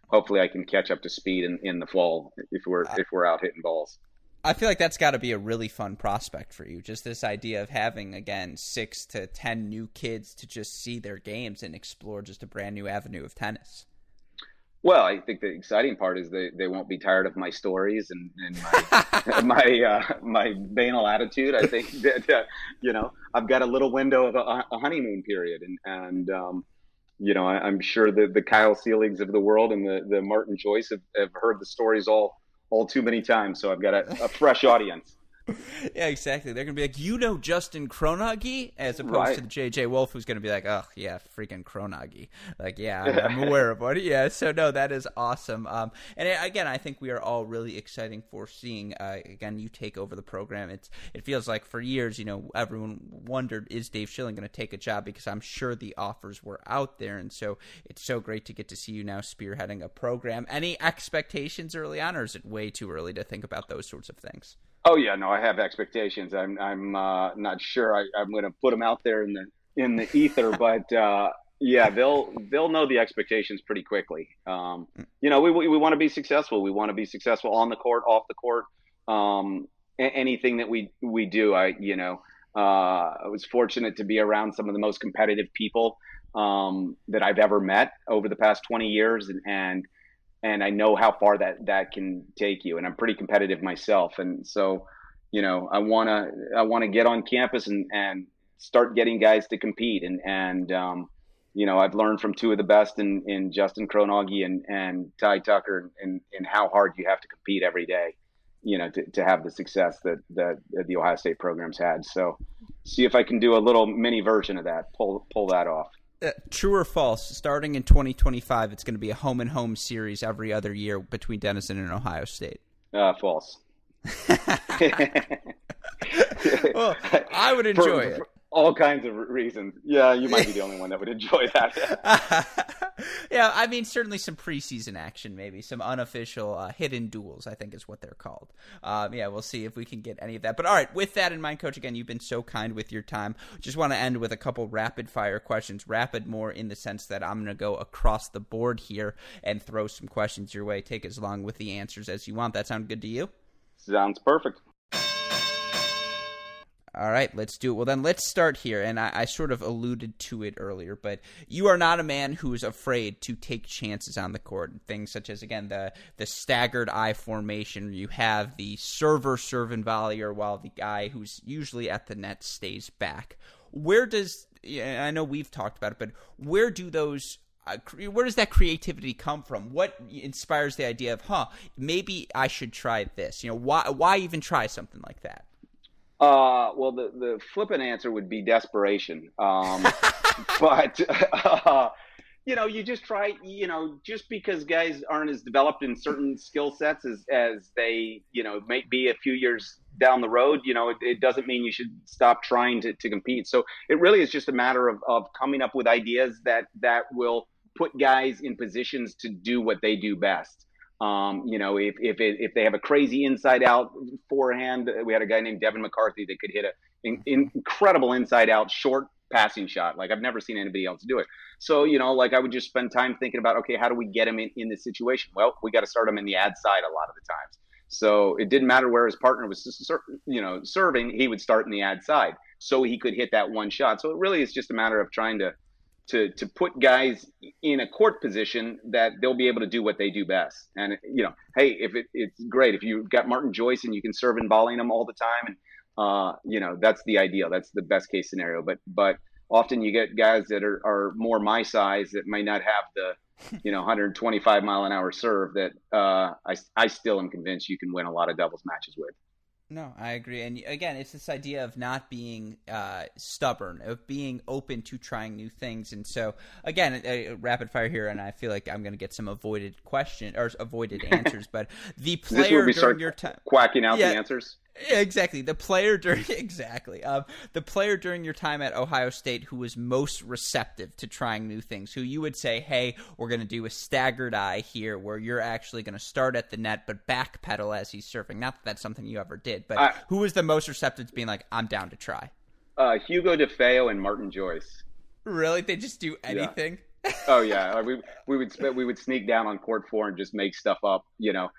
hopefully I can catch up to speed in, in the fall if we're if we're out hitting balls. I feel like that's got to be a really fun prospect for you. Just this idea of having again six to ten new kids to just see their games and explore just a brand new avenue of tennis. Well, I think the exciting part is they, they won't be tired of my stories and, and my my, uh, my banal attitude. I think that uh, you know I've got a little window of a, a honeymoon period, and and um, you know I, am sure that the Kyle Seeligs of the world and the the Martin Joyce have, have heard the stories all all too many times. So I've got a, a fresh audience. yeah, exactly. They're gonna be like, you know, Justin Kronauge, as opposed right. to the JJ Wolf, who's gonna be like, oh yeah, freaking Kronauge. Like, yeah, I'm, I'm aware of it. Yeah, so no, that is awesome. Um, and again, I think we are all really exciting for seeing. Uh, again, you take over the program. It's it feels like for years, you know, everyone wondered is Dave Schilling going to take a job because I'm sure the offers were out there, and so it's so great to get to see you now spearheading a program. Any expectations early on, or is it way too early to think about those sorts of things? Oh yeah, no, I have expectations. I'm I'm uh, not sure I, am going to put them out there in the in the ether, but uh, yeah, they'll they'll know the expectations pretty quickly. Um, you know, we we, we want to be successful. We want to be successful on the court, off the court. Um, anything that we we do, I you know, uh, I was fortunate to be around some of the most competitive people um, that I've ever met over the past 20 years, and, and and I know how far that that can take you. And I'm pretty competitive myself, and so you know I want to I want to get on campus and and start getting guys to compete. And and um, you know I've learned from two of the best in in Justin Kronauge and and Ty Tucker, and and how hard you have to compete every day. You know, to, to have the success that, that the Ohio State programs had. So, see if I can do a little mini version of that. Pull pull that off. Uh, true or false? Starting in 2025, it's going to be a home and home series every other year between Denison and Ohio State. Uh, false. well, I would enjoy for, it. For, all kinds of reasons. Yeah, you might be the only one that would enjoy that. yeah, I mean, certainly some preseason action, maybe some unofficial uh, hidden duels. I think is what they're called. Um, yeah, we'll see if we can get any of that. But all right, with that in mind, Coach, again, you've been so kind with your time. Just want to end with a couple rapid fire questions. Rapid, more in the sense that I'm going to go across the board here and throw some questions your way. Take as long with the answers as you want. That sound good to you? Sounds perfect. All right, let's do it. Well, then let's start here. And I, I, sort of alluded to it earlier, but you are not a man who is afraid to take chances on the court. Things such as, again, the, the staggered eye formation. You have the server serve and volleyer while the guy who's usually at the net stays back. Where does, I know we've talked about it, but where do those uh, where does that creativity come from? What inspires the idea of, huh, maybe I should try this? You know, why why even try something like that? Uh, well, the the flippant answer would be desperation. Um, but uh, you know, you just try. You know, just because guys aren't as developed in certain skill sets as as they, you know, may be a few years down the road. You know, it, it, doesn't mean you should stop trying to, to compete. So it really is just a matter of of coming up with ideas that that will put guys in positions to do what they do best. Um, you know, if if it, if they have a crazy inside out forehand, we had a guy named Devin McCarthy that could hit a in, incredible inside out short passing shot. Like I've never seen anybody else do it. So you know, like I would just spend time thinking about, okay, how do we get him in, in this situation? Well, we got to start him in the ad side a lot of the times. So it didn't matter where his partner was, you know, serving. He would start in the ad side so he could hit that one shot. So it really is just a matter of trying to to to put guys in a court position that they'll be able to do what they do best. And you know, hey, if it, it's great if you've got Martin Joyce and you can serve and volleying them all the time, and uh, you know that's the ideal. That's the best case scenario. But but often you get guys that are, are more my size that may not have the you know 125 mile an hour serve that uh, I I still am convinced you can win a lot of doubles matches with. No, I agree. And again, it's this idea of not being uh, stubborn, of being open to trying new things. And so, again, a, a rapid fire here, and I feel like I'm going to get some avoided question or avoided answers. But the player during your time quacking out yeah, the answers. Yeah, exactly. The player during exactly um, the player during your time at Ohio State who was most receptive to trying new things, who you would say, "Hey, we're going to do a staggered eye here, where you're actually going to start at the net but backpedal as he's surfing." Not that that's something you ever did, but uh, who was the most receptive to being like, "I'm down to try"? Uh, Hugo Di Feo and Martin Joyce. Really? They just do anything? Yeah. oh yeah, we we would we would sneak down on court four and just make stuff up, you know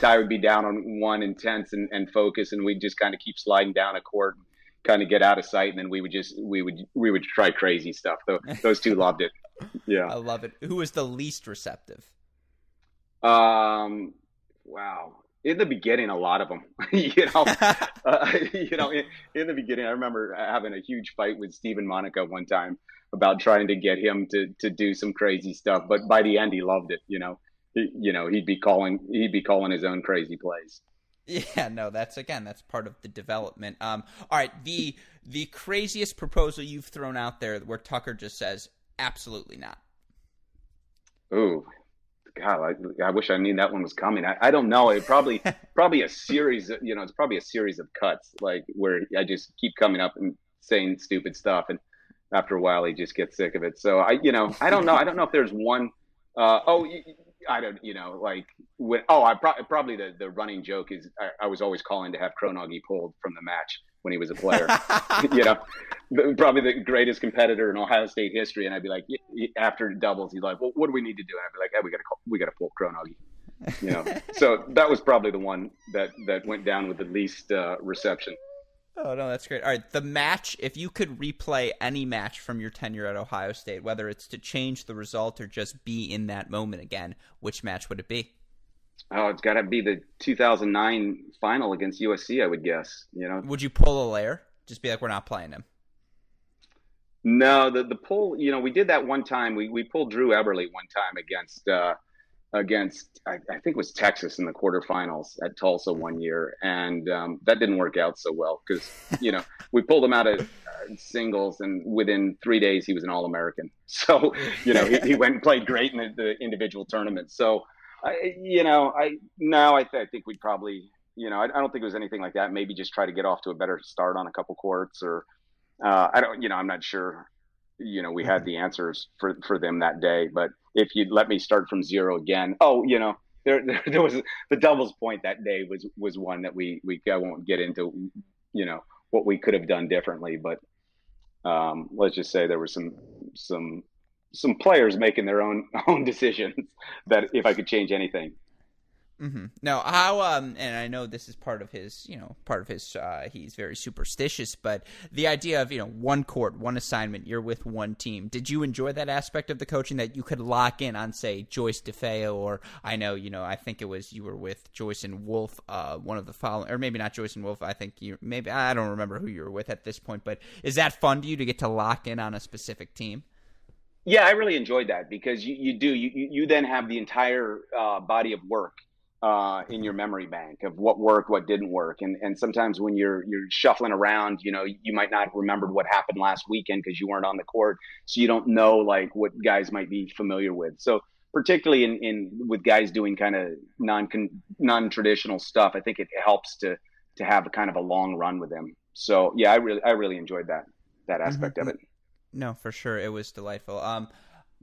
Ty would be down on one intense and, and focus, and we'd just kind of keep sliding down a court, and kind of get out of sight, and then we would just we would we would try crazy stuff. Though those two loved it. Yeah, I love it. Who was the least receptive? Um, wow. In the beginning, a lot of them, you know, uh, you know, in, in, the beginning, I remember having a huge fight with Stephen Moneke one time about trying to get him to, to do some crazy stuff. But by the end, he loved it, you know, you know, he'd be calling he'd be calling his own crazy plays. Yeah, no, that's again, that's part of the development. Um, all right, the the craziest proposal you've thrown out there, where Tucker just says, "Absolutely not." Ooh, God, I, I wish I knew that one was coming. I, I don't know. It probably probably a series. Of, you know, it's probably a series of cuts, like where I just keep coming up and saying stupid stuff, and after a while he just gets sick of it. So I, you know, I don't know. I don't know if there's one. Uh, oh, I don't, you know, like when. Oh, I pro- probably the the running joke is I, I was always calling to have Kronauge pulled from the match when he was a player. you know, probably the greatest competitor in Ohio State history. And I'd be like, after doubles, he's like, well, what do we need to do? And I'd be like, hey, we got to call, we got to pull Kronauge. You know, so that was probably the one that that went down with the least uh, reception. Oh no, that's great. All right, the match. If you could replay any match from your tenure at Ohio State, whether it's to change the result or just be in that moment again, which match would it be? Oh, it's got to be the 2009 final against USC, I would guess. You know, would you pull a layer? Just be like, we're not playing him. No, the the pull. You know, we did that one time. We we pulled Drew Eberle one time against uh, against I, I, think it was Texas in the quarterfinals at Tulsa one year, and um, that didn't work out so well because you know we pulled him out of uh, singles, and within three days he was an All American. So you know he, he went and played great in the, the individual tournament. So I, you know, I now I, th- I think we'd probably, you know, I, I, don't think it was anything like that. Maybe just try to get off to a better start on a couple courts, or uh, I don't, you know, I'm not sure. You know, we had the answers for for them that day, but if you'd let me start from zero again, oh, you know, there there, there was the doubles point that day was was one that we we I won't get into, you know, what we could have done differently, but um, let's just say there was some some some players making their own own decisions that if I could change anything. Mm-hmm. Now, how um, and I know this is part of his, you know, part of his. Uh, he's very superstitious, but the idea of you know one court, one assignment, you're with one team. Did you enjoy that aspect of the coaching that you could lock in on, say, Joyce Di Feo, or I know, you know, I think it was you were with Joyce and Wolf, uh, one of the following, or maybe not Joyce and Wolf. I think you maybe I don't remember who you were with at this point, but is that fun to you to get to lock in on a specific team? Yeah, I really enjoyed that because you, you do you you then have the entire uh, body of work uh, in your memory bank of what worked, what didn't work, and and sometimes when you're you're shuffling around, you know, you might not remember what happened last weekend because you weren't on the court, so you don't know like what guys might be familiar with. So particularly in, in with guys doing kind of non non traditional stuff, I think it helps to to have a kind of a long run with them. So yeah, I really I really enjoyed that that aspect mm-hmm. of it. No, for sure, it was delightful. Um,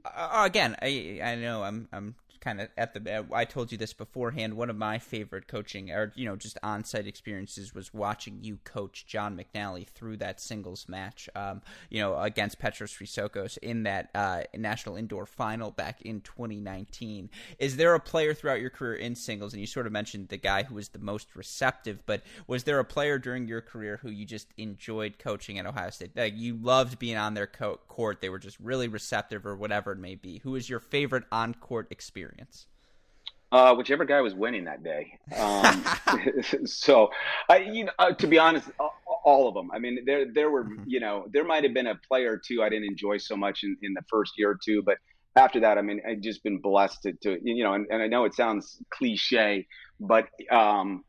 uh, again, I I know I'm I'm kind of at the. I told you this beforehand. One of my favorite coaching, or you know, just on-site experiences, was watching you coach John McNally through that singles match. Um, you know, against Petros Chrysochos in that uh, national indoor final back in 2019. Is there a player throughout your career in singles, and you sort of mentioned the guy who was the most receptive, but was there a player during your career who you just enjoyed coaching at Ohio State? Like you loved being on their co- court. They were just really receptive, or whatever it may be. Who is your favorite on-court experience? Experience? Uh, whichever guy was winning that day. Um, so, I, you know, uh, to be honest, all of them. I mean, there there were, mm-hmm. you know, there might have been a player or two I didn't enjoy so much in, in the first year or two, but after that, I mean, I've just been blessed to, to you know, and, and I know it sounds cliche, but um,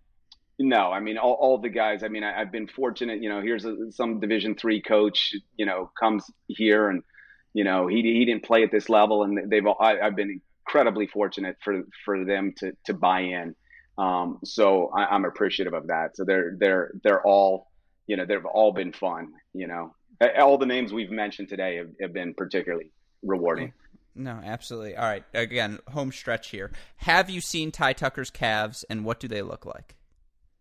no, I mean, all, all the guys. I mean, I, have been fortunate. You know, here's a, some Division three coach. You know, comes here and you know he he didn't play at this level, and they've all, I, have been incredibly fortunate for for them to to buy in. Um, so I, am appreciative of that. So they're they're they're all you know they've all been fun. You know, all the names we've mentioned today have, have been particularly rewarding. No, absolutely. All right, again, home stretch here. Have you seen Ty Tucker's calves, and what do they look like?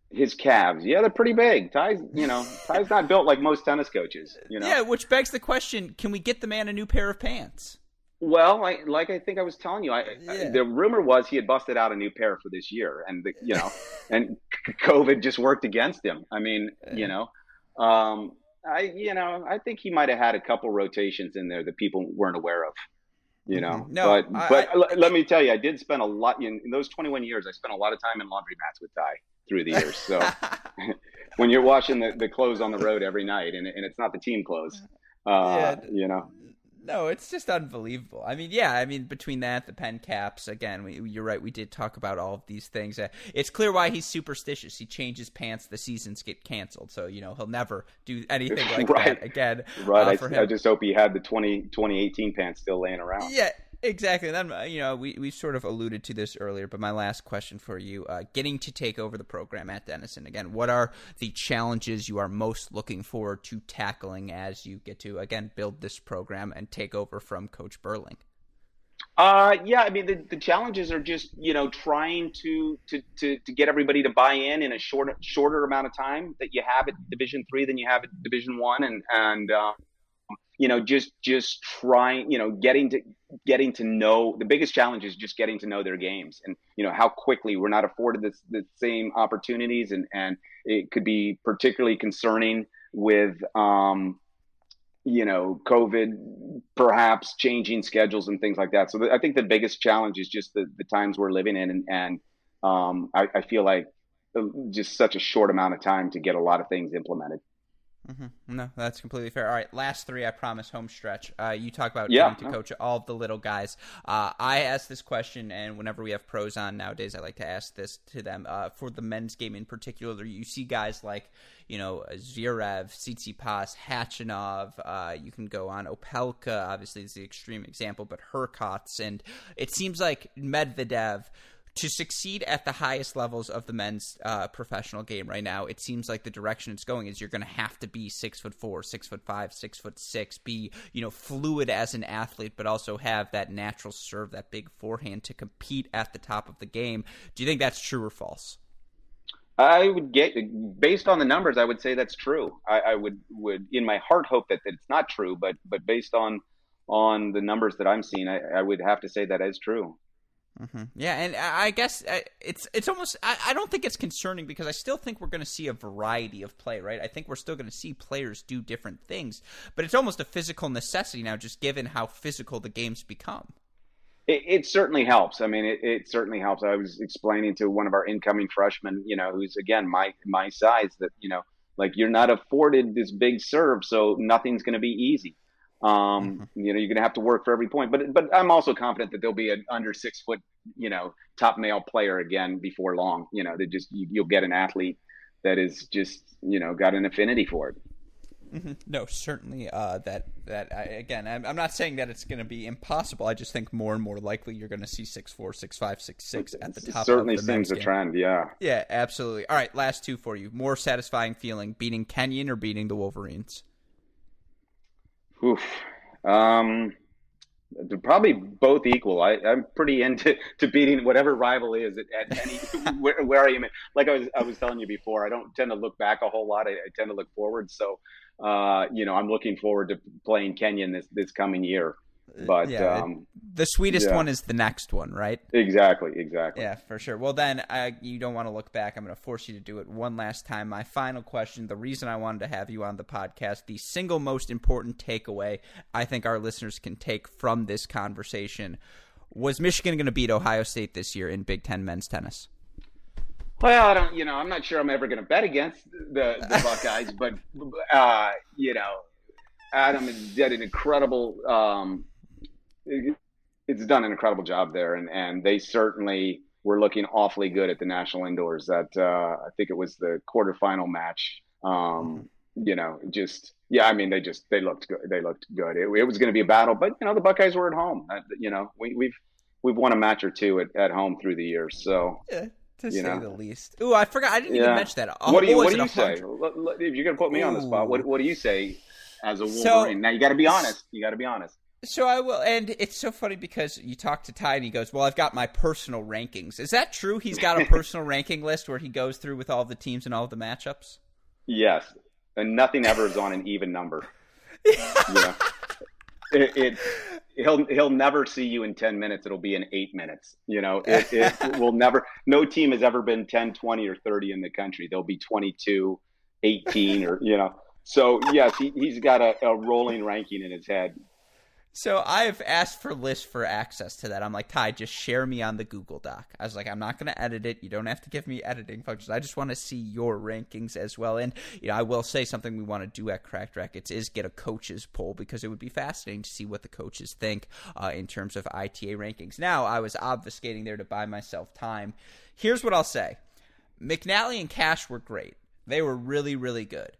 his calves. Yeah, they're pretty big. Ty's, you know, Ty's not built like most tennis coaches. You know. Yeah, which begs the question: Can we get the man a new pair of pants? Well, I, like I think I was telling you, I, yeah. I, the rumor was he had busted out a new pair for this year, and the, you know, and COVID just worked against him. I mean, you know, um, I you know I think he might have had a couple rotations in there that people weren't aware of. You know, mm-hmm. no, but I, but let me tell you, I did spend a lot in, in, those 21 years. I spent a lot of time in laundry mats with Ty through the years. So when you're washing the, the clothes on the road every night, and, and it's not the team clothes, uh, yeah. you know no, it's just unbelievable. I mean, yeah, I mean, between that, the pen caps, again, we, you're right. We did talk about all of these things. Uh, it's clear why he's superstitious. He changes pants, the seasons get canceled. So, you know, he'll never do anything like right. that again. Right. Uh, I, I, just hope he had the 20, 2018 pants still laying around. Yeah, Exactly. Then you know we we sort of alluded to this earlier, but my last question for you: uh, getting to take over the program at Denison again. What are the challenges you are most looking forward to tackling as you get to again build this program and take over from Coach Burling? Uh, yeah, I mean the, the challenges are just you know trying to, to to to get everybody to buy in in a shorter shorter amount of time that you have at Division three than you have at Division one, and and uh, you know just just trying you know getting to getting to know the biggest challenge is just getting to know their games and you know how quickly we're not afforded the, the same opportunities and and it could be particularly concerning with um you know covid perhaps changing schedules and things like that. So the, i think the biggest challenge is just the, the times we're living in and, and um I, I feel like uh, just such a short amount of time to get a lot of things implemented Mm-hmm. No, that's completely fair. All right, last three, I promise, home stretch. Uh, you talk about yeah. to coach all of the little guys. Uh, I ask this question, and whenever we have pros on nowadays, I like to ask this to them. Uh, for the men's game in particular, you see guys like, you know, Zverev, Tsitsipas, Khachanov. Uh, you can go on Opelka, obviously, is the extreme example, but Hurkacz. And it seems like Medvedev – to succeed at the highest levels of the men's uh, professional game right now, it seems like the direction it's going is you're going to have to be six foot four, six foot five, six foot six, be you know fluid as an athlete, but also have that natural serve, that big forehand to compete at the top of the game. Do you think that's true or false? I would get based on the numbers. I would say that's true. I, I would would in my heart hope that, that it's not true, but but based on on the numbers that I'm seeing, I, I would have to say that is true. Mm-hmm. Yeah, and I guess uh, it's it's almost I, I don't think it's concerning because I still think we're going to see a variety of play, right? I think we're still going to see players do different things, but it's almost a physical necessity now, just given how physical the games become. It, it certainly helps. I mean, it, it, certainly helps. I was explaining to one of our incoming freshmen, you know, who's again my my size, that you know, like you're not afforded this big serve, so nothing's going to be easy. Um, mm-hmm. You know, you're going to have to work for every point. But but I'm also confident that there'll be an under six foot, you know, top male player again before long. You know, that just you, you'll get an athlete that is just you know got an affinity for it. Mm-hmm. No, certainly. Uh, that that I, again, I'm, I'm, not saying that it's going to be impossible. I just think more and more likely you're going to see six four, six five, six six at the top. It certainly the seems a game. trend. Yeah. Yeah, absolutely. All right, last two for you. More satisfying feeling: beating Kenyon or beating the Wolverines? Oof. Um, they're probably both equal. I, I'm pretty into to beating whatever rival is at, at any where, where I am. Like I was I was telling you before, I don't tend to look back a whole lot. I, I tend to look forward. So, uh, you know, I'm looking forward to playing Kenyon this this coming year. But yeah, um, the sweetest yeah. one is the next one, right? Exactly, exactly. Yeah, for sure. Well, then uh, you don't want to look back. I'm going to force you to do it one last time. My final question: the reason I wanted to have you on the podcast, the single most important takeaway I think our listeners can take from this conversation was Michigan going to beat Ohio State this year in Big Ten men's tennis? Well, I don't. You know, I'm not sure I'm ever going to bet against the, the Buckeyes, but uh, you know, Adam did an incredible. Um, it's done an incredible job there, and and they certainly were looking awfully good at the national indoors. That uh, I think it was the quarterfinal match. Um, you know, just yeah, I mean, they just they looked good. They looked good. It, it was going to be a battle, but you know, the Buckeyes were at home. Uh, you know, we, we've we've won a match or two at, at home through the years. So yeah, to say know. the least. Ooh, I forgot. I didn't yeah. even mention that. what do you What do you say? If you're going to put me Ooh. on the spot, what what do you say as a Wolverine? So, now you got to be honest. You got to be honest. So I will, and it's so funny because you talk to Ty and he goes, "Well, I've got my personal rankings." Is that true? He's got a personal ranking list where he goes through with all the teams and all the matchups. Yes, and nothing ever is on an even number. yeah, it, it, he'll he'll never see you in 10 minutes it'll be in 8 minutes you know it, it will never no team has ever been 10 20 or 30 in the country they'll be 22 18 or you know so yes he, he's got a, a rolling ranking in his head So I've asked for lists for access to that. I'm like, Ty, just share me on the Google Doc. I was like, I'm not going to edit it. You don't have to give me editing functions. I just want to see your rankings as well. And you know, I will say something we want to do at Cracked Racquets is get a coaches poll because it would be fascinating to see what the coaches think uh, in terms of ITA rankings. Now, I was obfuscating there to buy myself time. Here's what I'll say: McNally and Cash were great. They were really, really good.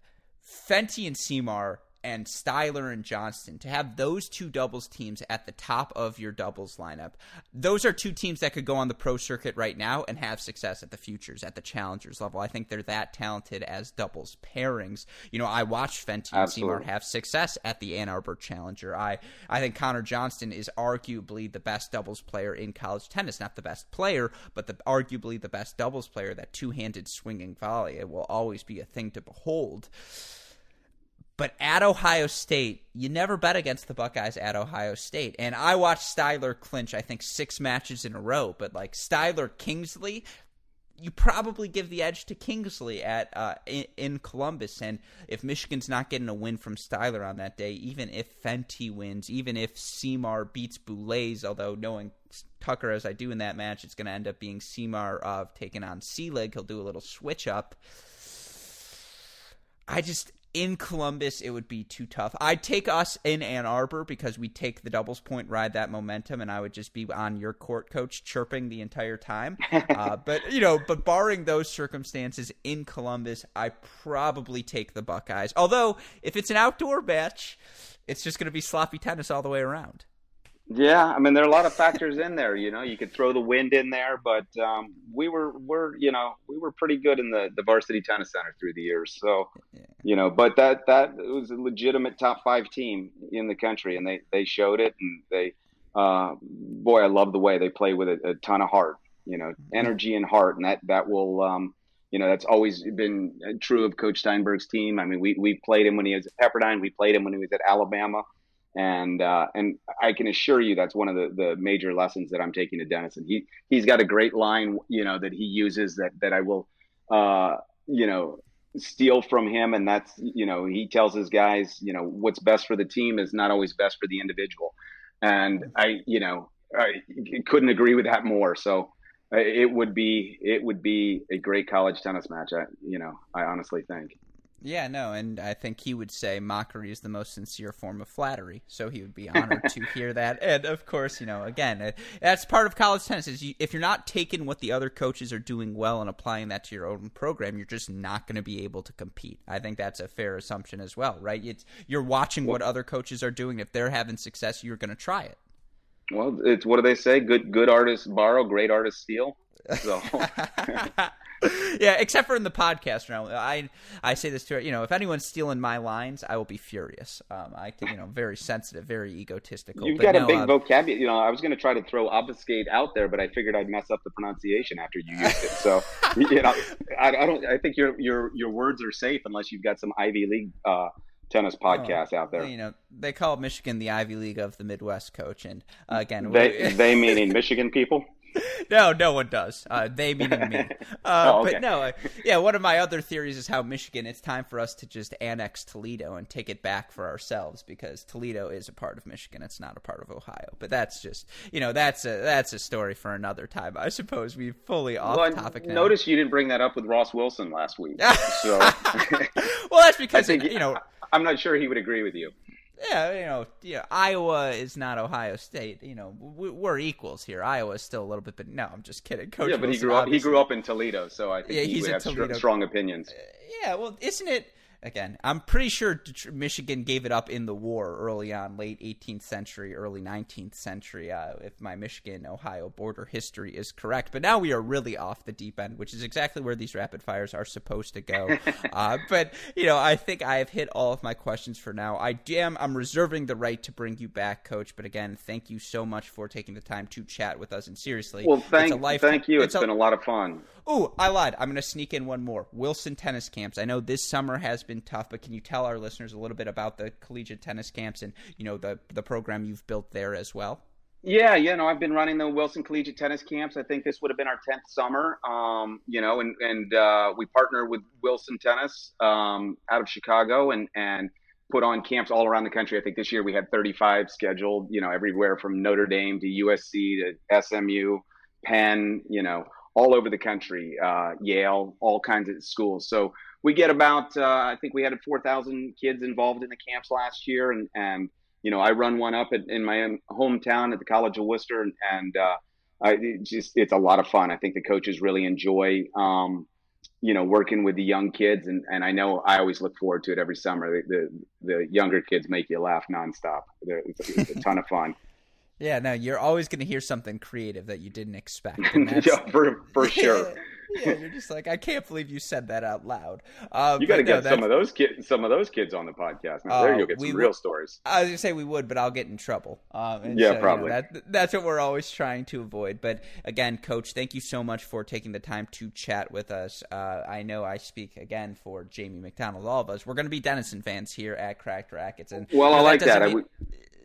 Fenty and Siimar and Styler and Johnston to have those two doubles teams at the top of your doubles lineup. Those are two teams that could go on the pro circuit right now and have success at the futures at the challengers level. I think they're that talented as doubles pairings. You know, I watched Fenty and Siimar have success at the Ann Arbor Challenger. I I think Connor Johnston is arguably the best doubles player in college tennis, not the best player, but the arguably the best doubles player. That two-handed swinging volley it will always be a thing to behold. But at Ohio State, you never bet against the Buckeyes at Ohio State. And I watched Styler clinch, I think, six matches in a row. But like Styler Kingsley, you probably give the edge to Kingsley at uh, in, in, Columbus. And if Michigan's not getting a win from Styler on that day, even if Fenty wins, even if Siimar beats Boulais, although knowing Tucker as I do in that match, it's going to end up being Siimar uh, taking on Seelig. He'll do a little switch up. I just in Columbus, it would be too tough. I'd take us in Ann Arbor because we take the doubles point, ride that momentum, and I would just be on your court, coach, chirping the entire time. uh, but you know, but barring those circumstances in Columbus, I probably take the Buckeyes. Although, if it's an outdoor match, it's just going to be sloppy tennis all the way around. Yeah, I mean there are a lot of factors in there. You know, you could throw the wind in there, but um, we were we're you know we were pretty good in the the varsity tennis center through the years. So, yeah. you know, but that that was a legitimate top five team in the country, and they they showed it, and they uh, boy, I love the way they play with a, a ton of heart. You know, mm-hmm. energy and heart, and that that will. Um, you know that's always been true of Coach Steinberg's team. I mean, we we played him when he was at Pepperdine. We played him when he was at Alabama and uh, and I can assure you that's one of the, the major lessons that I'm taking to Denison. He he's got a great line, you know, that he uses that that I will, uh, you know, steal from him, and that's you know he tells his guys, you know, what's best for the team is not always best for the individual, and I you know I couldn't agree with that more. So uh, it would be it would be a great college tennis match. I you know I honestly think. Yeah, no, and I think he would say mockery is the most sincere form of flattery. So he would be honored to hear that. And of course, you know, again, uh, that's part of college tennis. Is you, if you're not taking what the other coaches are doing well and applying that to your own program, you're just not going to be able to compete. I think that's a fair assumption as well, right? It's, you're watching what other coaches are doing. If they're having success, you're going to try it. Well, it's what do they say? Good good artists borrow, great artists steal. So yeah, except for in the podcast realm. I I say this to you know, if anyone's stealing my lines, I will be furious. Um, I you know, very sensitive, very egotistical. You've got no, a big uh, vocabulary. You know, I was going to try to throw obfuscate out there, but I figured I'd mess up the pronunciation after you used it. So you know, I, I, don't. I think your your your words are safe unless you've got some Ivy League. Uh, tennis podcast oh, out there. You know, they call Michigan the Ivy League of the Midwest, coach. And uh, again, they they meaning Michigan people. no, no one does. Uh, they meaning me. Uh, oh, okay. But no, uh, yeah. One of my other theories is how Michigan. It's time for us to just annex Toledo and take it back for ourselves because Toledo is a part of Michigan. It's not a part of Ohio. But that's just you know that's a that's a story for another time. I suppose we fully off well, topic. Now. Notice you didn't bring that up with Ross Wilson last week. So well, that's because it, you know I'm not sure he would agree with you yeah, you know, yeah, Iowa is not Ohio State. You know, we're equals here. Iowa is still a little bit, but no, I'm just kidding. Coach yeah, but Wilson, he grew up. He grew up in Toledo, so I think yeah, he would have Toledo. strong opinions. Uh, yeah, well, isn't it? Again, I'm pretty sure Michigan gave it up in the war early on, late 18th century, early 19th century, uh, if my Michigan Ohio border history is correct. But now we are really off the deep end, which is exactly where these rapid fires are supposed to go. uh, but, you know, I think I have hit all of my questions for now. I am, I'm reserving the right to bring you back, Coach. But again, thank you so much for taking the time to chat with us. And seriously, well, thank, life, thank you. it's, it's been a, a lot of fun. Oh, I lied. I'm going to sneak in one more. Wilson Tennis Camps. I know this summer has been tough, but can you tell our listeners a little bit about the collegiate tennis camps and you know the the program you've built there as well? Yeah, you know, I've been running the Wilson Collegiate Tennis Camps. I think this would have been our tenth summer. Um, you know, and and uh, we partner with Wilson Tennis um, out of Chicago, and and put on camps all around the country. I think this year we had 35 scheduled, you know, everywhere from Notre Dame to USC to SMU, Penn, you know, all over the country, uh, Yale, all kinds of schools. So we get about, uh, I think we had 4,000 kids involved in the camps last year. And, and you know, I run one up at, in my hometown at the College of Wooster. And, and uh, I, it just, it's a lot of fun. I think the coaches really enjoy, um, you know, working with the young kids, and, and I know I always look forward to it every summer. The the, the younger kids make you laugh nonstop. It's, it's a ton of fun. Yeah, no, you're always going to hear something creative that you didn't expect. yeah, for for sure. yeah, you're just like, I can't believe you said that out loud. Um, you got to get no, some of those kids, some of those kids on the podcast. Now, uh, there you'll get some real stories. I was gonna say we would, but I'll get in trouble. Um, yeah, so, probably. You know, that, that's what we're always trying to avoid. But again, Coach, thank you so much for taking the time to chat with us. Uh, I know I speak again for Jamie McDonald, all of us. We're going to be Denison fans here at Cracked Racquets, and well, you know, I like that. Mean, I would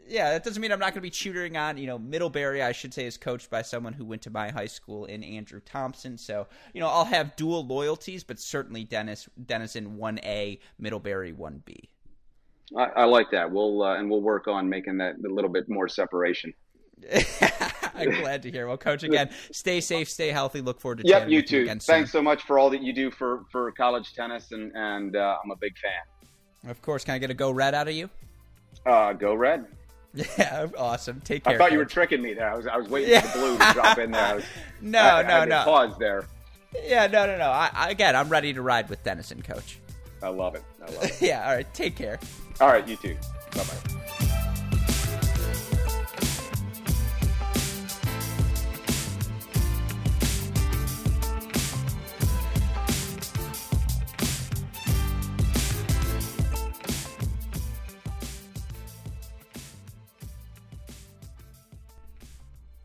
yeah, that doesn't mean I'm not going to be tutoring on. You know, Middlebury, I should say, is coached by someone who went to my high school in Andrew Thompson. So, you know, I'll have dual loyalties, but certainly Dennis Denison one A, Middlebury one B. I, I, like that. We'll uh, and we'll work on making that a little bit more separation. I'm glad to hear. Well, coach, again, stay safe, stay healthy. Look forward to yep, you too. You Thanks so much for all that you do for for college tennis, and and uh, I'm a big fan. Of course, can I get a go red out of you? Uh, go red. Yeah, awesome. Take care. I thought coach. you were tricking me there. I was I was waiting yeah. for the blue to drop in there. Was, no, I, no, I no. Pause there. Yeah, no, no, no. I, again, I'm ready to ride with Denison, coach. I love it. I love it. yeah. All right. Take care. All right. You too. Bye bye.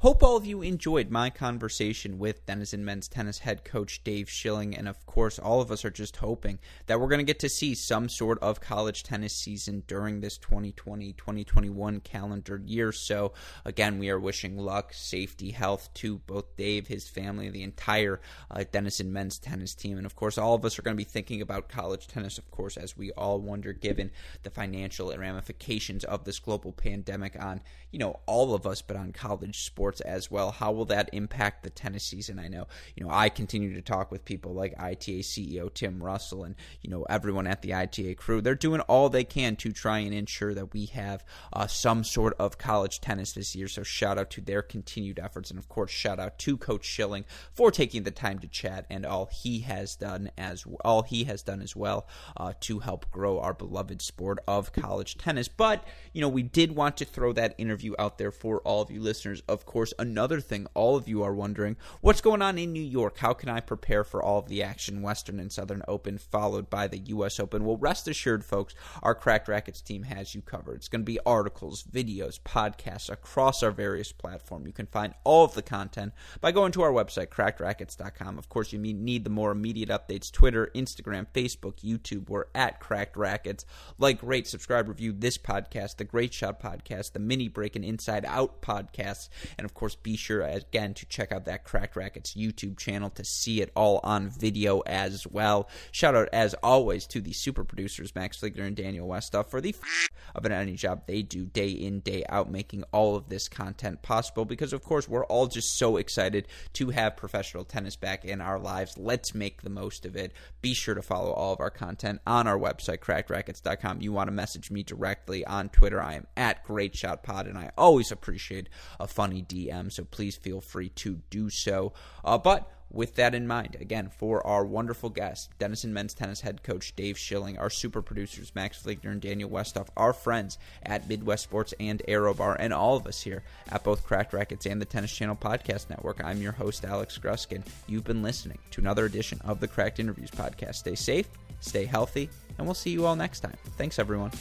Hope all of you enjoyed my conversation with Denison men's tennis head coach Dave Schilling. And of course, all of us are just hoping that we're going to get to see some sort of college tennis season during this 2020 2021 calendar year. So, again, we are wishing luck, safety, health to both Dave, his family, the entire uh, Denison men's tennis team. And of course, all of us are going to be thinking about college tennis, of course, as we all wonder, given the financial ramifications of this global pandemic on, you know, all of us, but on college sports sports as well. How will that impact the tennis season? I know, you know, I continue to talk with people like ITA CEO Tim Russell and, you know, everyone at the ITA crew. They're doing all they can to try and ensure that we have uh, some sort of college tennis this year. So shout out to their continued efforts. And of course, shout out to Coach Schilling for taking the time to chat and all he has done as all he has done as well uh, to help grow our beloved sport of college tennis. But, you know, we did want to throw that interview out there for all of you listeners. Of course, course, another thing all of you are wondering what's going on in New York? How can I prepare for all of the action, Western and Southern Open, followed by the U.S. Open? Well, rest assured, folks, our Cracked Racquets team has you covered. It's going to be articles, videos, podcasts across our various platforms. You can find all of the content by going to our website, crackedracquets.com. Of course, you need the more immediate updates Twitter, Instagram, Facebook, YouTube. We're at Cracked Racquets. Like, rate, subscribe, review this podcast, the Great Shot podcast, the Mini Break and Inside Out podcasts, and of course, be sure again to check out that Cracked Racquets YouTube channel to see it all on video as well. Shout out as always to the super producers Max Fligner and Daniel Westoff for the f- of an any job they do day in day out, making all of this content possible. Because of course, we're all just so excited to have professional tennis back in our lives. Let's make the most of it. Be sure to follow all of our content on our website, crackedracquets.com. You want to message me directly on Twitter? I am at Great Shot Pod, and I always appreciate a funny DM, so please feel free to do so. Uh, but with that in mind, again, for our wonderful guest, Denison men's tennis head coach Dave Schilling, our super producers Max Fligner and Daniel Westoff, our friends at Midwest Sports and Aerobar, and all of us here at both Cracked Racquets and the Tennis Channel Podcast Network. I'm your host, Alex Gruskin. You've been listening to another edition of the Cracked Interviews Podcast. Stay safe, stay healthy, and we'll see you all next time. Thanks, everyone.